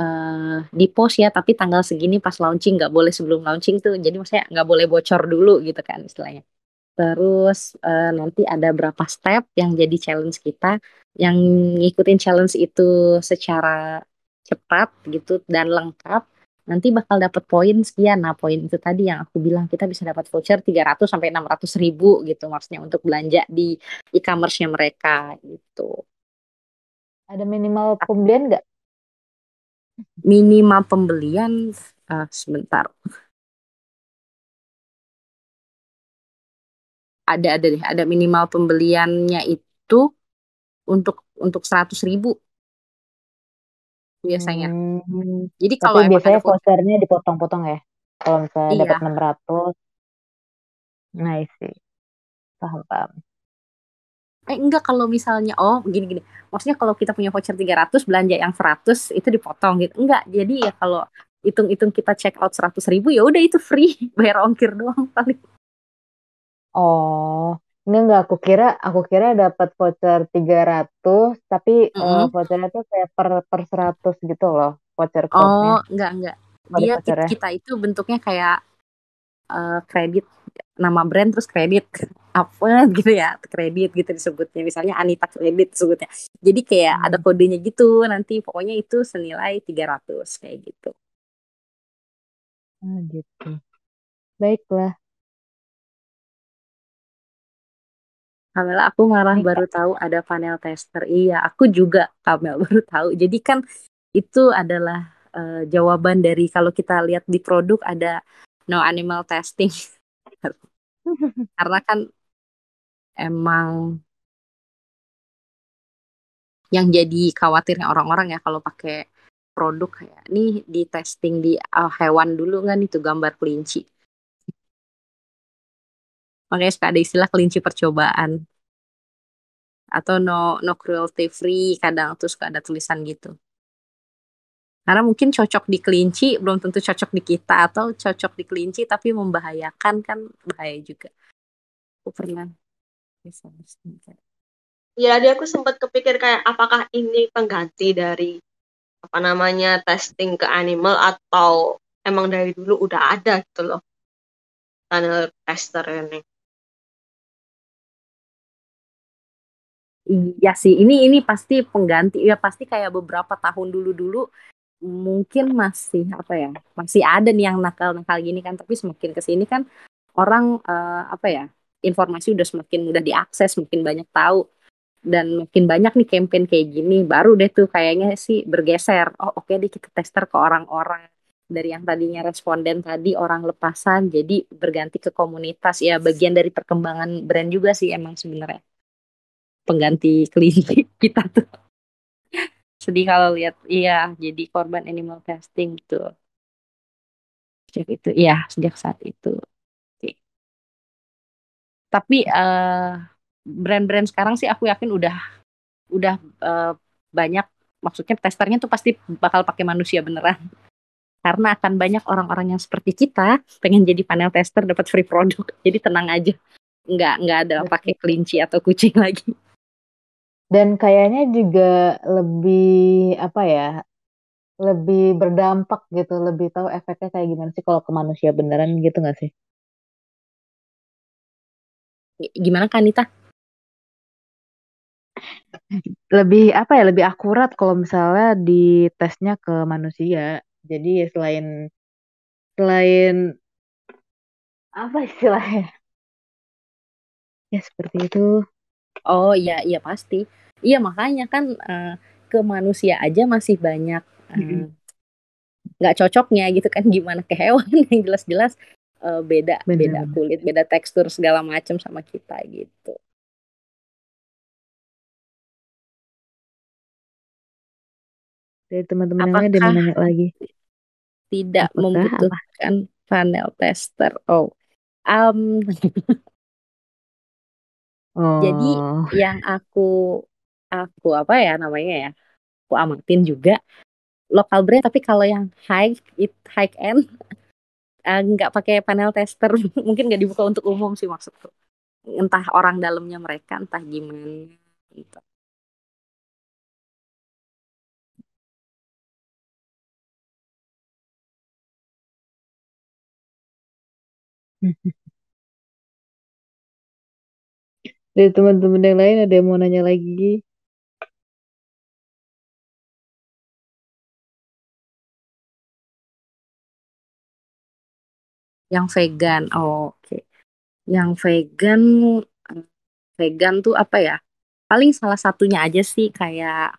uh, di post ya tapi tanggal segini pas launching nggak boleh sebelum launching tuh. Jadi maksudnya nggak boleh bocor dulu gitu kan istilahnya. Terus uh, nanti ada berapa step yang jadi challenge kita yang ngikutin challenge itu secara cepat gitu dan lengkap nanti bakal dapat poin sekian. Nah, poin itu tadi yang aku bilang kita bisa dapat voucher 300 sampai 600 ribu gitu maksudnya untuk belanja di e-commerce-nya mereka gitu. Ada minimal pembelian nggak? Minimal pembelian uh, sebentar. Ada ada deh, ada minimal pembeliannya itu untuk untuk seratus ribu biasanya. Hmm, Jadi kalau tapi biasanya vouchernya dipotong-potong ya. Kalau misalnya iya. dapat 600. Nah, sih. Paham, paham eh enggak kalau misalnya oh gini gini maksudnya kalau kita punya voucher 300 belanja yang 100 itu dipotong gitu enggak jadi ya kalau hitung-hitung kita check out 100 ribu ya udah itu free [laughs] bayar ongkir doang paling oh ini enggak. Aku kira aku kira dapat voucher 300 tapi mm -hmm. uh, vouchernya tuh kayak per per 100 gitu loh voucher oh enggak enggak. Dia kita itu bentuknya kayak uh, kredit nama brand terus kredit. Apa gitu ya kredit gitu disebutnya. Misalnya Anita kredit disebutnya jadi kayak hmm. ada kodenya gitu. Nanti pokoknya itu senilai 300 kayak gitu. Ah gitu. Baiklah Kamel aku Nika. baru tahu ada panel tester iya aku juga Kamel [laughs] baru tahu jadi kan itu adalah uh, jawaban dari kalau kita lihat di produk ada no animal testing [laughs] karena kan emang yang jadi khawatirnya orang-orang ya kalau pakai produk kayak nih di testing di uh, hewan dulu kan itu gambar kelinci. Makanya suka ada istilah kelinci percobaan. Atau no no cruelty free kadang tuh suka ada tulisan gitu. Karena mungkin cocok di kelinci belum tentu cocok di kita atau cocok di kelinci tapi membahayakan kan bahaya juga. Aku pernah Ya, tadi aku sempat kepikir kayak apakah ini pengganti dari apa namanya testing ke animal atau emang dari dulu udah ada gitu loh tunnel tester ini. Iya sih, ini ini pasti pengganti ya pasti kayak beberapa tahun dulu-dulu mungkin masih apa ya masih ada nih yang nakal-nakal gini kan tapi semakin ke sini kan orang uh, apa ya informasi udah semakin mudah diakses, makin banyak tahu dan makin banyak nih campaign kayak gini, baru deh tuh kayaknya sih bergeser. Oh oke okay deh kita tester ke orang-orang. Dari yang tadinya responden tadi orang lepasan, jadi berganti ke komunitas. Ya bagian dari perkembangan brand juga sih emang sebenarnya pengganti kelinci [laughs] kita tuh. Sedih kalau lihat iya jadi korban animal testing tuh. Sejak itu, iya sejak saat itu. Tapi uh, brand-brand sekarang sih aku yakin udah udah uh, banyak. Maksudnya testernya tuh pasti bakal pakai manusia beneran. Karena akan banyak orang-orang yang seperti kita pengen jadi panel tester dapat free produk. Jadi tenang aja. Nggak nggak ada pakai kelinci atau kucing [laughs] lagi Dan kayaknya juga lebih apa ya? Lebih berdampak gitu, lebih tahu efeknya kayak gimana sih kalau ke manusia beneran gitu nggak sih? gimana Kanita Lebih apa ya? Lebih akurat kalau misalnya di tesnya ke manusia. Jadi ya selain selain apa istilahnya? Ya seperti itu. oh iya iya pasti iya makanya kan eh, ke manusia aja masih banyak eh, nggak cocoknya gitu kan. Gimana ke hewan [laughs] yang jelas-jelas eh, beda Benar, beda kulit beda tekstur segala macam sama kita gitu. Dari teman-teman yang lain ada yang nanya lagi. tidak Apakah membutuhkan panel tester? Oh um, [laughs] Oh, Jadi yang aku aku apa ya namanya ya? Aku amatin juga lokal brand tapi kalau yang high it high end [laughs] eh, nggak pakai panel tester [laughs] mungkin nggak dibuka untuk umum sih maksudku. Entah orang dalamnya mereka entah gimana gitu. [laughs] dari teman-teman yang lain ada yang mau nanya lagi? Yang vegan, oh, oke. Yang vegan vegan tuh apa ya? Paling salah satunya aja sih kayak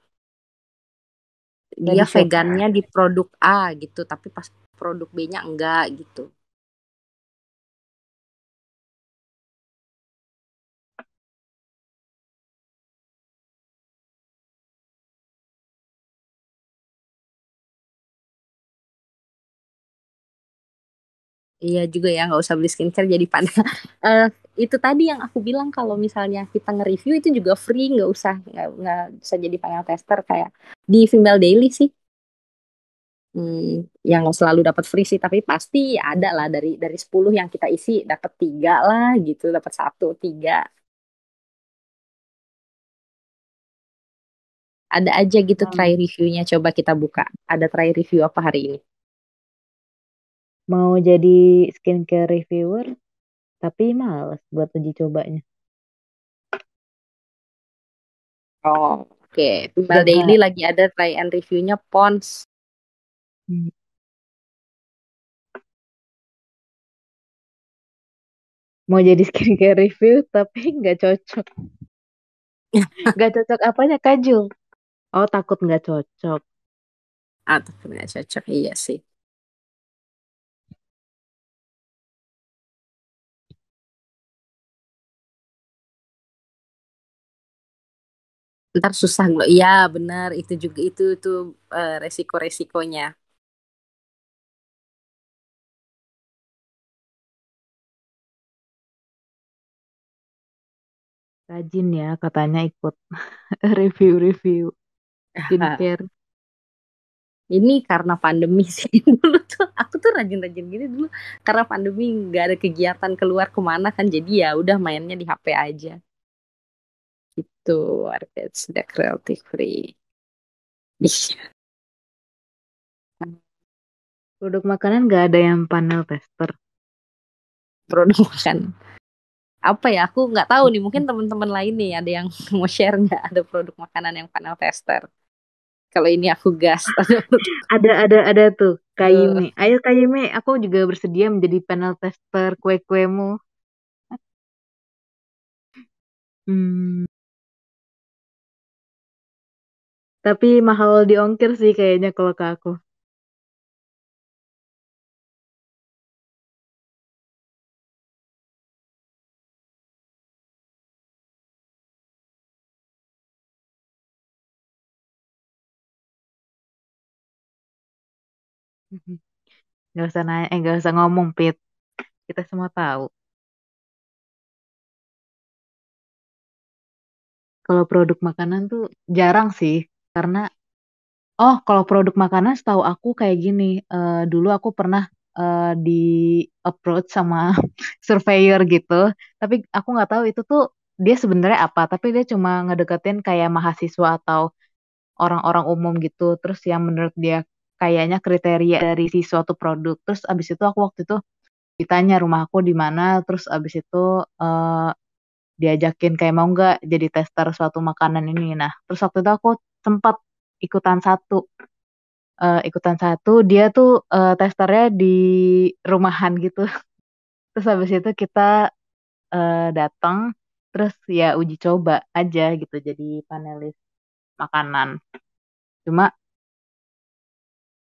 dia vegannya di produk A gitu, tapi pas produk B-nya enggak gitu. Iya juga ya nggak usah beli skincare jadi pada [laughs] Eh, itu tadi yang aku bilang kalau misalnya kita nge-review itu juga free nggak usah nggak bisa jadi panel tester kayak di Female Daily sih. Hmm, yang selalu dapat free sih tapi pasti ada lah dari dari 10 yang kita isi dapat tiga lah gitu dapat satu tiga. Ada aja gitu Hmm. try reviewnya coba kita buka. Ada try review apa hari ini Mau jadi skincare reviewer, tapi males buat uji cobanya. oh oke Female Udah Daily kayak- lagi ada try and reviewnya Pons Hmm. Mau jadi skincare review, tapi [laughs] nggak cocok. Nggak cocok apanya, Kajul? Oh, takut nggak cocok. atau nggak cocok iya sih ntar susah loh iya benar. Itu juga itu itu eh, resiko-resikonya. Rajin ya, katanya ikut [laughs] review-review. Skincare. [laughs] ini karena pandemi [laughs] sih dulu tuh. Aku tuh rajin-rajin gini dulu. Karena pandemi nggak ada kegiatan keluar ke mana kan. Jadi ya udah mainnya di HP aja gitu Arcade sudah cruelty free. Produk makanan nggak ada yang panel tester. produk makan apa ya aku nggak tahu nih mungkin teman-teman lain nih ada yang [laughs] mau share nggak ada produk makanan yang panel tester kalau ini aku gas [laughs] Ada ada ada tuh Kayime. Ayo Kayime, aku juga bersedia menjadi panel tester kue-kuemu. Hmm. Tapi mahal di ongkir sih kayaknya kalau ke aku. [laughs] Gak usah nanya, eh gak usah ngomong, Pit. Kita semua tahu. Kalau produk makanan tuh jarang sih, karena Oh, kalau produk makanan setahu aku kayak gini. Uh, dulu aku pernah uh, di approach sama [laughs] surveyor gitu. Tapi aku nggak tahu itu tuh dia sebenarnya apa. Tapi dia cuma ngedeketin kayak mahasiswa atau orang-orang umum gitu. Terus yang menurut dia kayaknya kriteria dari si suatu produk. Terus abis itu aku waktu itu ditanya rumah aku di mana. Terus abis itu uh, diajakin kayak mau nggak jadi tester suatu makanan ini. Nah, terus waktu itu aku sempat ikutan satu. Uh, ikutan satu dia tuh uh, testernya di rumahan gitu. [laughs] Terus habis itu kita uh, datang terus ya uji coba aja gitu jadi panelis makanan. Cuma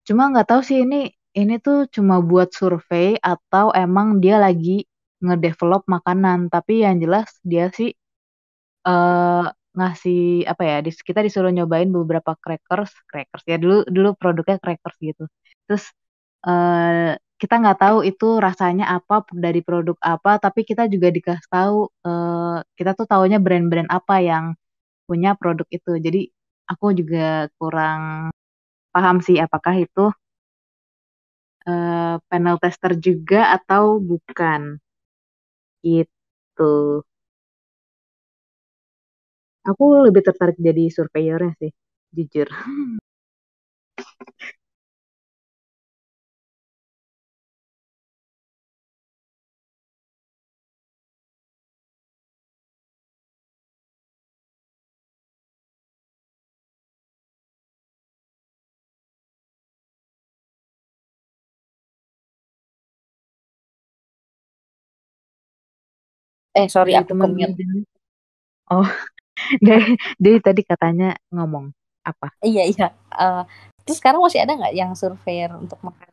cuma nggak tahu sih ini ini tuh cuma buat survei atau emang dia lagi ngedevelop makanan. Tapi yang jelas dia sih uh, ngasih apa ya dis, kita disuruh nyobain beberapa crackers crackers ya dulu dulu produknya crackers gitu. Terus uh, kita nggak tahu itu rasanya apa dari produk apa tapi kita juga dikasih tahu uh, kita tuh taunya brand-brand apa yang punya produk itu. Jadi aku juga kurang paham sih apakah itu uh, panel tester juga atau bukan. Gitu Aku lebih tertarik jadi surveyornya sih, jujur. [laughs] Eh sorry aku teman Oh, [laughs] dari, dari tadi katanya ngomong apa? Iya iya. Uh, terus sekarang masih ada nggak yang surveyor untuk makan?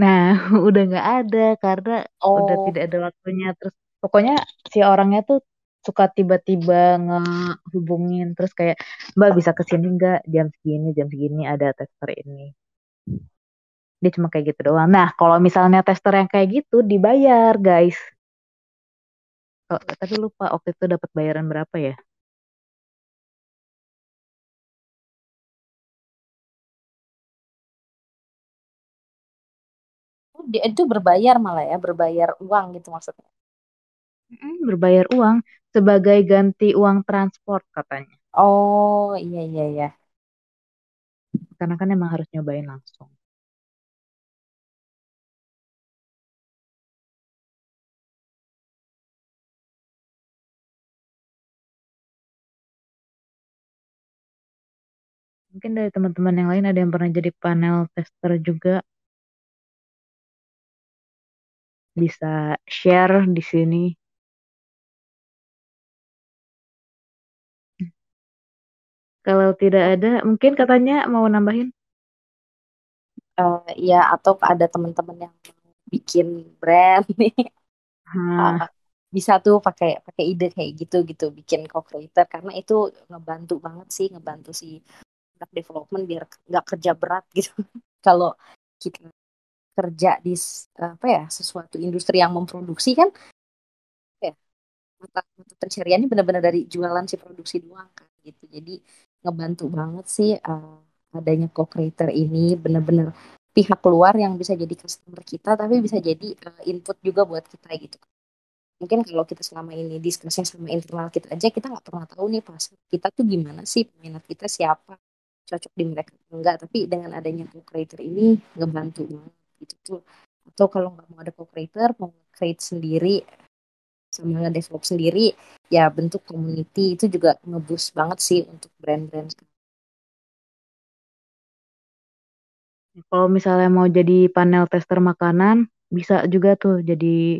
Nah, [laughs] udah nggak ada karena oh. udah tidak ada waktunya. Terus pokoknya si orangnya tuh suka tiba-tiba ngehubungin terus kayak Mbak bisa ke sini nggak jam segini jam segini ada tester ini. Dia cuma kayak gitu doang. Nah, kalau misalnya tester yang kayak gitu dibayar, guys. Oh, tapi lupa waktu itu dapat bayaran berapa ya? Oh, dia itu berbayar malah ya, berbayar uang gitu maksudnya. berbayar uang sebagai ganti uang transport katanya. Oh, iya iya iya. Karena kan emang harus nyobain langsung. Mungkin dari teman-teman yang lain ada yang pernah jadi panel tester juga. Bisa share di sini. Kalau tidak ada, mungkin katanya mau nambahin? Uh, ya, atau ada teman-teman yang bikin brand nih. Uh, bisa tuh pakai pakai ide kayak gitu gitu bikin co-creator karena itu ngebantu banget sih ngebantu si product development biar nggak kerja berat gitu. [laughs] Kalau kita kerja di apa ya sesuatu industri yang memproduksi kan ya mata mata pencariannya benar-benar dari jualan si produksi doang kan gitu. Jadi ngebantu banget sih uh, adanya co-creator ini benar-benar pihak luar yang bisa jadi customer kita tapi bisa jadi uh, input juga buat kita gitu. Mungkin kalau kita selama ini diskusi sama internal kita aja kita nggak pernah tahu nih pas kita tuh gimana sih peminat kita siapa cocok di mereka. Enggak tapi dengan adanya co-creator ini ngebantu banget gitu tuh. Atau kalau nggak mau ada co-creator mau create sendiri sama nge-develop sendiri ya bentuk community itu juga ngebus banget sih untuk brand-brand kalau misalnya mau jadi panel tester makanan bisa juga tuh jadi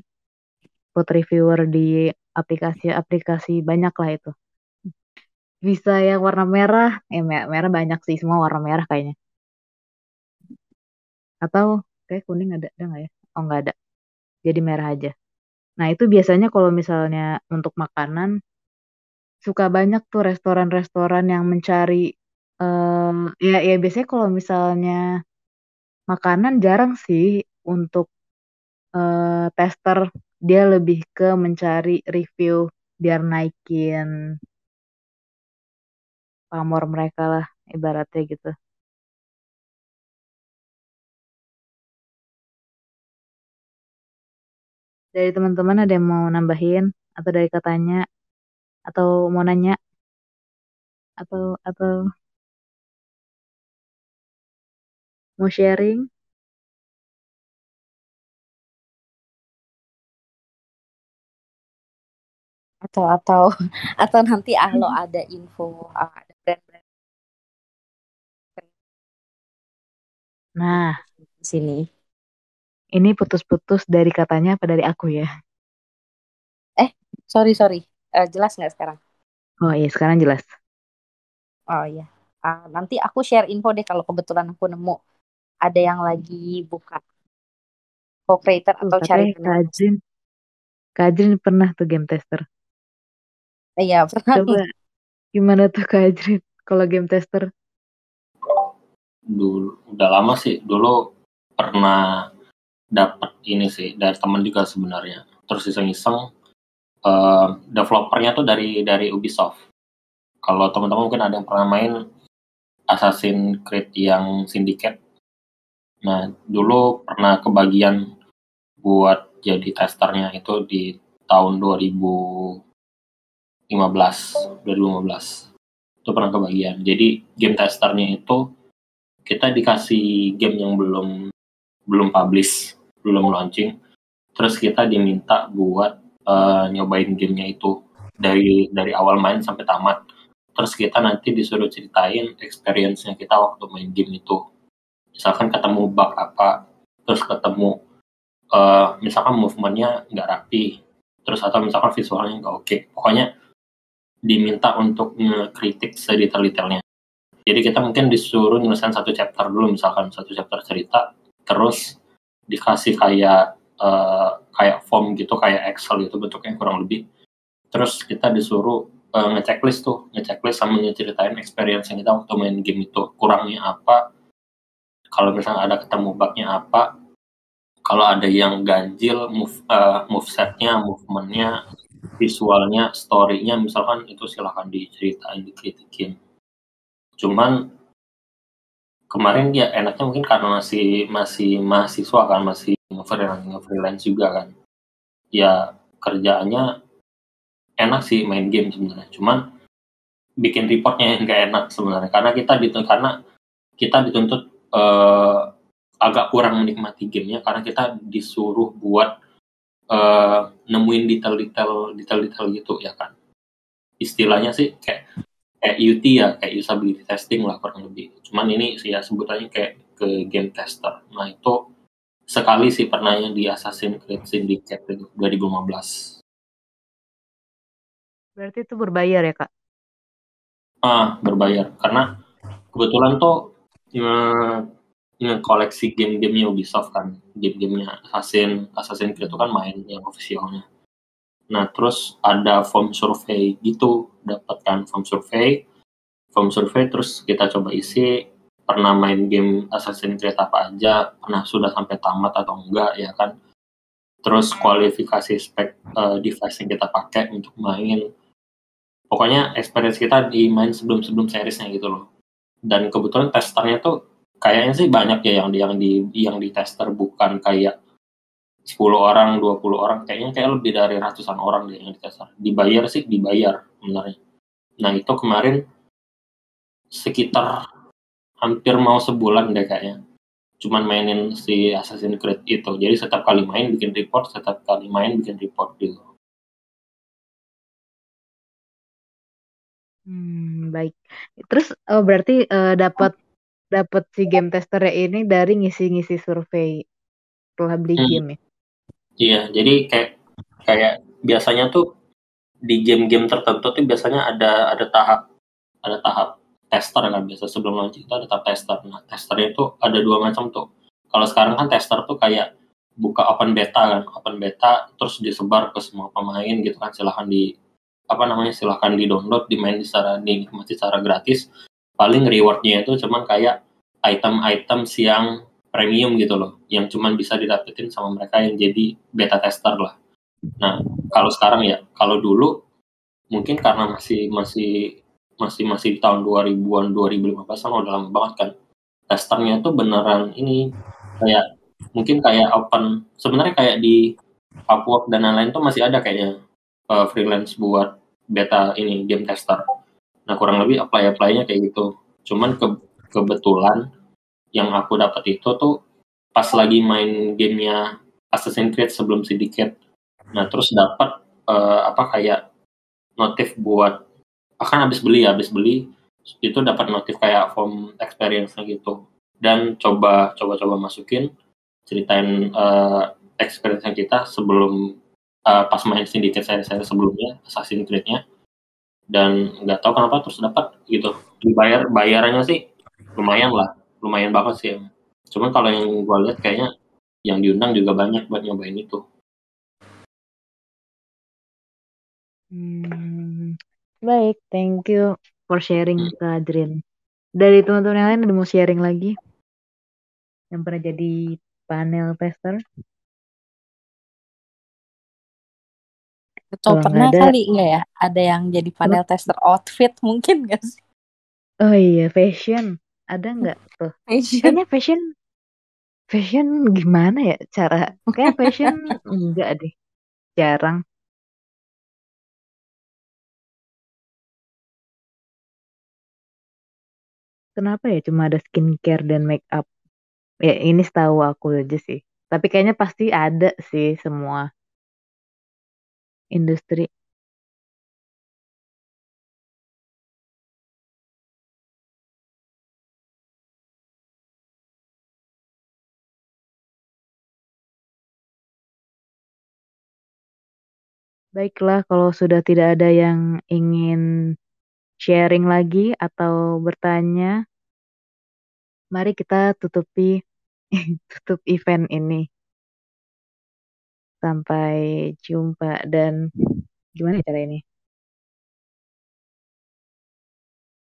food reviewer di aplikasi-aplikasi banyak lah itu bisa yang warna merah. Eh merah banyak sih semua warna merah kayaknya. Atau kayak kuning ada ada nggak ya? Oh nggak ada. Jadi merah aja. Nah itu biasanya kalau misalnya untuk makanan suka banyak tuh restoran-restoran yang mencari um, ya ya biasanya kalau misalnya makanan jarang sih untuk uh, tester. Dia lebih ke mencari review biar naikin pamor mereka lah ibaratnya gitu. Dari teman-teman ada yang mau nambahin atau dari katanya atau mau nanya atau atau mau sharing? atau atau [laughs] atau nanti hmm. ada info ah, nah di sini. ini putus-putus dari katanya apa dari aku ya? Eh sorry sorry. Uh, jelas nggak sekarang? Oh iya sekarang jelas. Oh iya. Uh, nanti aku share info deh kalau kebetulan aku nemu ada yang lagi buka. Co-creator atau cari Kajrin Kajrin pernah tuh game tester. Iya, pernah Coba gimana tuh Kak Ajrit kalau game tester? Dulu udah lama sih. Dulu pernah dapat ini sih dari teman juga sebenarnya. Terus iseng-iseng uh, developernya tuh dari dari Ubisoft. Kalau teman-teman mungkin ada yang pernah main Assassin's Creed yang Syndicate. Nah, dulu pernah kebagian buat jadi testernya itu di tahun 2000 15 2015 itu pernah kebagian jadi game testernya itu kita dikasih game yang belum belum publish belum launching terus kita diminta buat uh, nyobain gamenya itu dari dari awal main sampai tamat terus kita nanti disuruh ceritain experience-nya kita waktu main game itu misalkan ketemu bug apa terus ketemu uh, misalkan movementnya nggak rapi terus atau misalkan visualnya nggak oke okay. pokoknya diminta untuk ngekritik sedetail-detailnya. Jadi kita mungkin disuruh nyelesain satu chapter dulu, misalkan satu chapter cerita, terus dikasih kayak uh, kayak form gitu, kayak Excel gitu bentuknya kurang lebih. Terus kita disuruh uh, ngechecklist tuh, ngechecklist sama ngeceritain experience yang kita waktu main game itu kurangnya apa, kalau misalnya ada ketemu bugnya apa, kalau ada yang ganjil move uh, move setnya, movementnya visualnya, story-nya misalkan itu silahkan diceritain, dikritikin. Cuman kemarin ya enaknya mungkin karena masih masih mahasiswa kan, masih nge-freelance juga kan. Ya kerjaannya enak sih main game sebenarnya. Cuman bikin reportnya yang nggak enak sebenarnya karena kita dituntut karena kita dituntut uh, agak kurang menikmati gamenya karena kita disuruh buat uh, nemuin detail-detail detail-detail gitu ya kan istilahnya sih kayak kayak UT ya kayak usability testing lah kurang lebih. Cuman ini sih ya sebutannya kayak ke game tester. Nah itu sekali sih pernahnya di Assassin's Creed Syndicate 2015 berarti itu berbayar ya kak? Ah berbayar. Karena kebetulan tuh ya, koleksi game-gamenya Ubisoft kan. Game-gamenya Assassin Assassin Creed itu kan main yang officialnya nah terus ada form survey gitu dapatkan form survey form survey terus kita coba isi pernah main game Assassin Creed apa aja pernah sudah sampai tamat atau enggak ya kan? Terus kualifikasi spek uh, device yang kita pakai untuk main. Pokoknya experience kita di main sebelum-sebelum seriesnya gitu loh. Dan kebetulan testernya tuh kayaknya sih banyak ya yang yang di yang di tester bukan kayak 10 orang, 20 orang, kayaknya kayak lebih dari ratusan orang deh yang ditester. Dibayar sih dibayar sebenarnya. Nah, itu kemarin sekitar hampir mau sebulan deh kayaknya. Cuman mainin si Assassin's Creed itu. Jadi setiap kali main bikin report, setiap kali main bikin report gitu. Hmm, baik. Terus oh, berarti uh, dapat dapat si game tester ini dari ngisi-ngisi survei setelah beli hmm. game ya. Iya, jadi kayak kayak biasanya tuh di game-game tertentu tuh biasanya ada ada tahap ada tahap tester kan biasa sebelum launching itu ada tahap tester. Nah, testernya itu ada dua macam tuh. Kalau sekarang kan tester tuh kayak buka open beta kan, open beta terus disebar ke semua pemain gitu kan silahkan di apa namanya silahkan di download dimain secara dinikmati secara gratis paling rewardnya itu cuman kayak item-item yang premium gitu loh yang cuman bisa didapetin sama mereka yang jadi beta tester lah. Nah kalau sekarang ya kalau dulu mungkin karena masih masih masih masih di tahun 2000-an 2015 kan udah lama banget kan testernya itu beneran ini kayak mungkin kayak open sebenarnya kayak di Upwork dan lain-lain tuh masih ada kayaknya uh, freelance buat beta ini game tester. Nah kurang lebih apply apply-nya kayak gitu. Cuman ke kebetulan yang aku dapat itu tuh pas lagi main gamenya Assassin's Creed sebelum Syndicate nah terus dapat uh, apa kayak notif buat akan habis beli ya habis beli itu dapat notif kayak form experience gitu. Dan coba coba coba masukin ceritain uh, experience kita sebelum uh, pas main Syndicate saya, saya sebelumnya Assassin's Creed-nya. Dan nggak tahu kenapa terus dapat gitu. Dibayar bayarannya sih lumayan lah lumayan banget sih cuman kalau yang gue lihat kayaknya yang diundang juga banyak buat nyobain itu Hmm, baik, thank you for sharing hmm. ke Adrian. Dari teman-teman yang lain ada mau sharing lagi? Yang pernah jadi panel tester? Atau pernah ada, kali enggak ya? Ada yang jadi panel tester outfit mungkin gak sih? Oh iya, fashion. Ada nggak tuh? Fashion. Kayaknya fashion fashion gimana ya cara? Kayak fashion [laughs] enggak deh. Jarang. Kenapa ya cuma ada skincare dan make up? Ya ini setahu aku aja sih. Tapi kayaknya pasti ada sih semua industri. Baiklah, kalau sudah tidak ada yang ingin sharing lagi atau bertanya, mari kita tutupi [laughs] tutup event ini. Sampai jumpa dan gimana cara ini?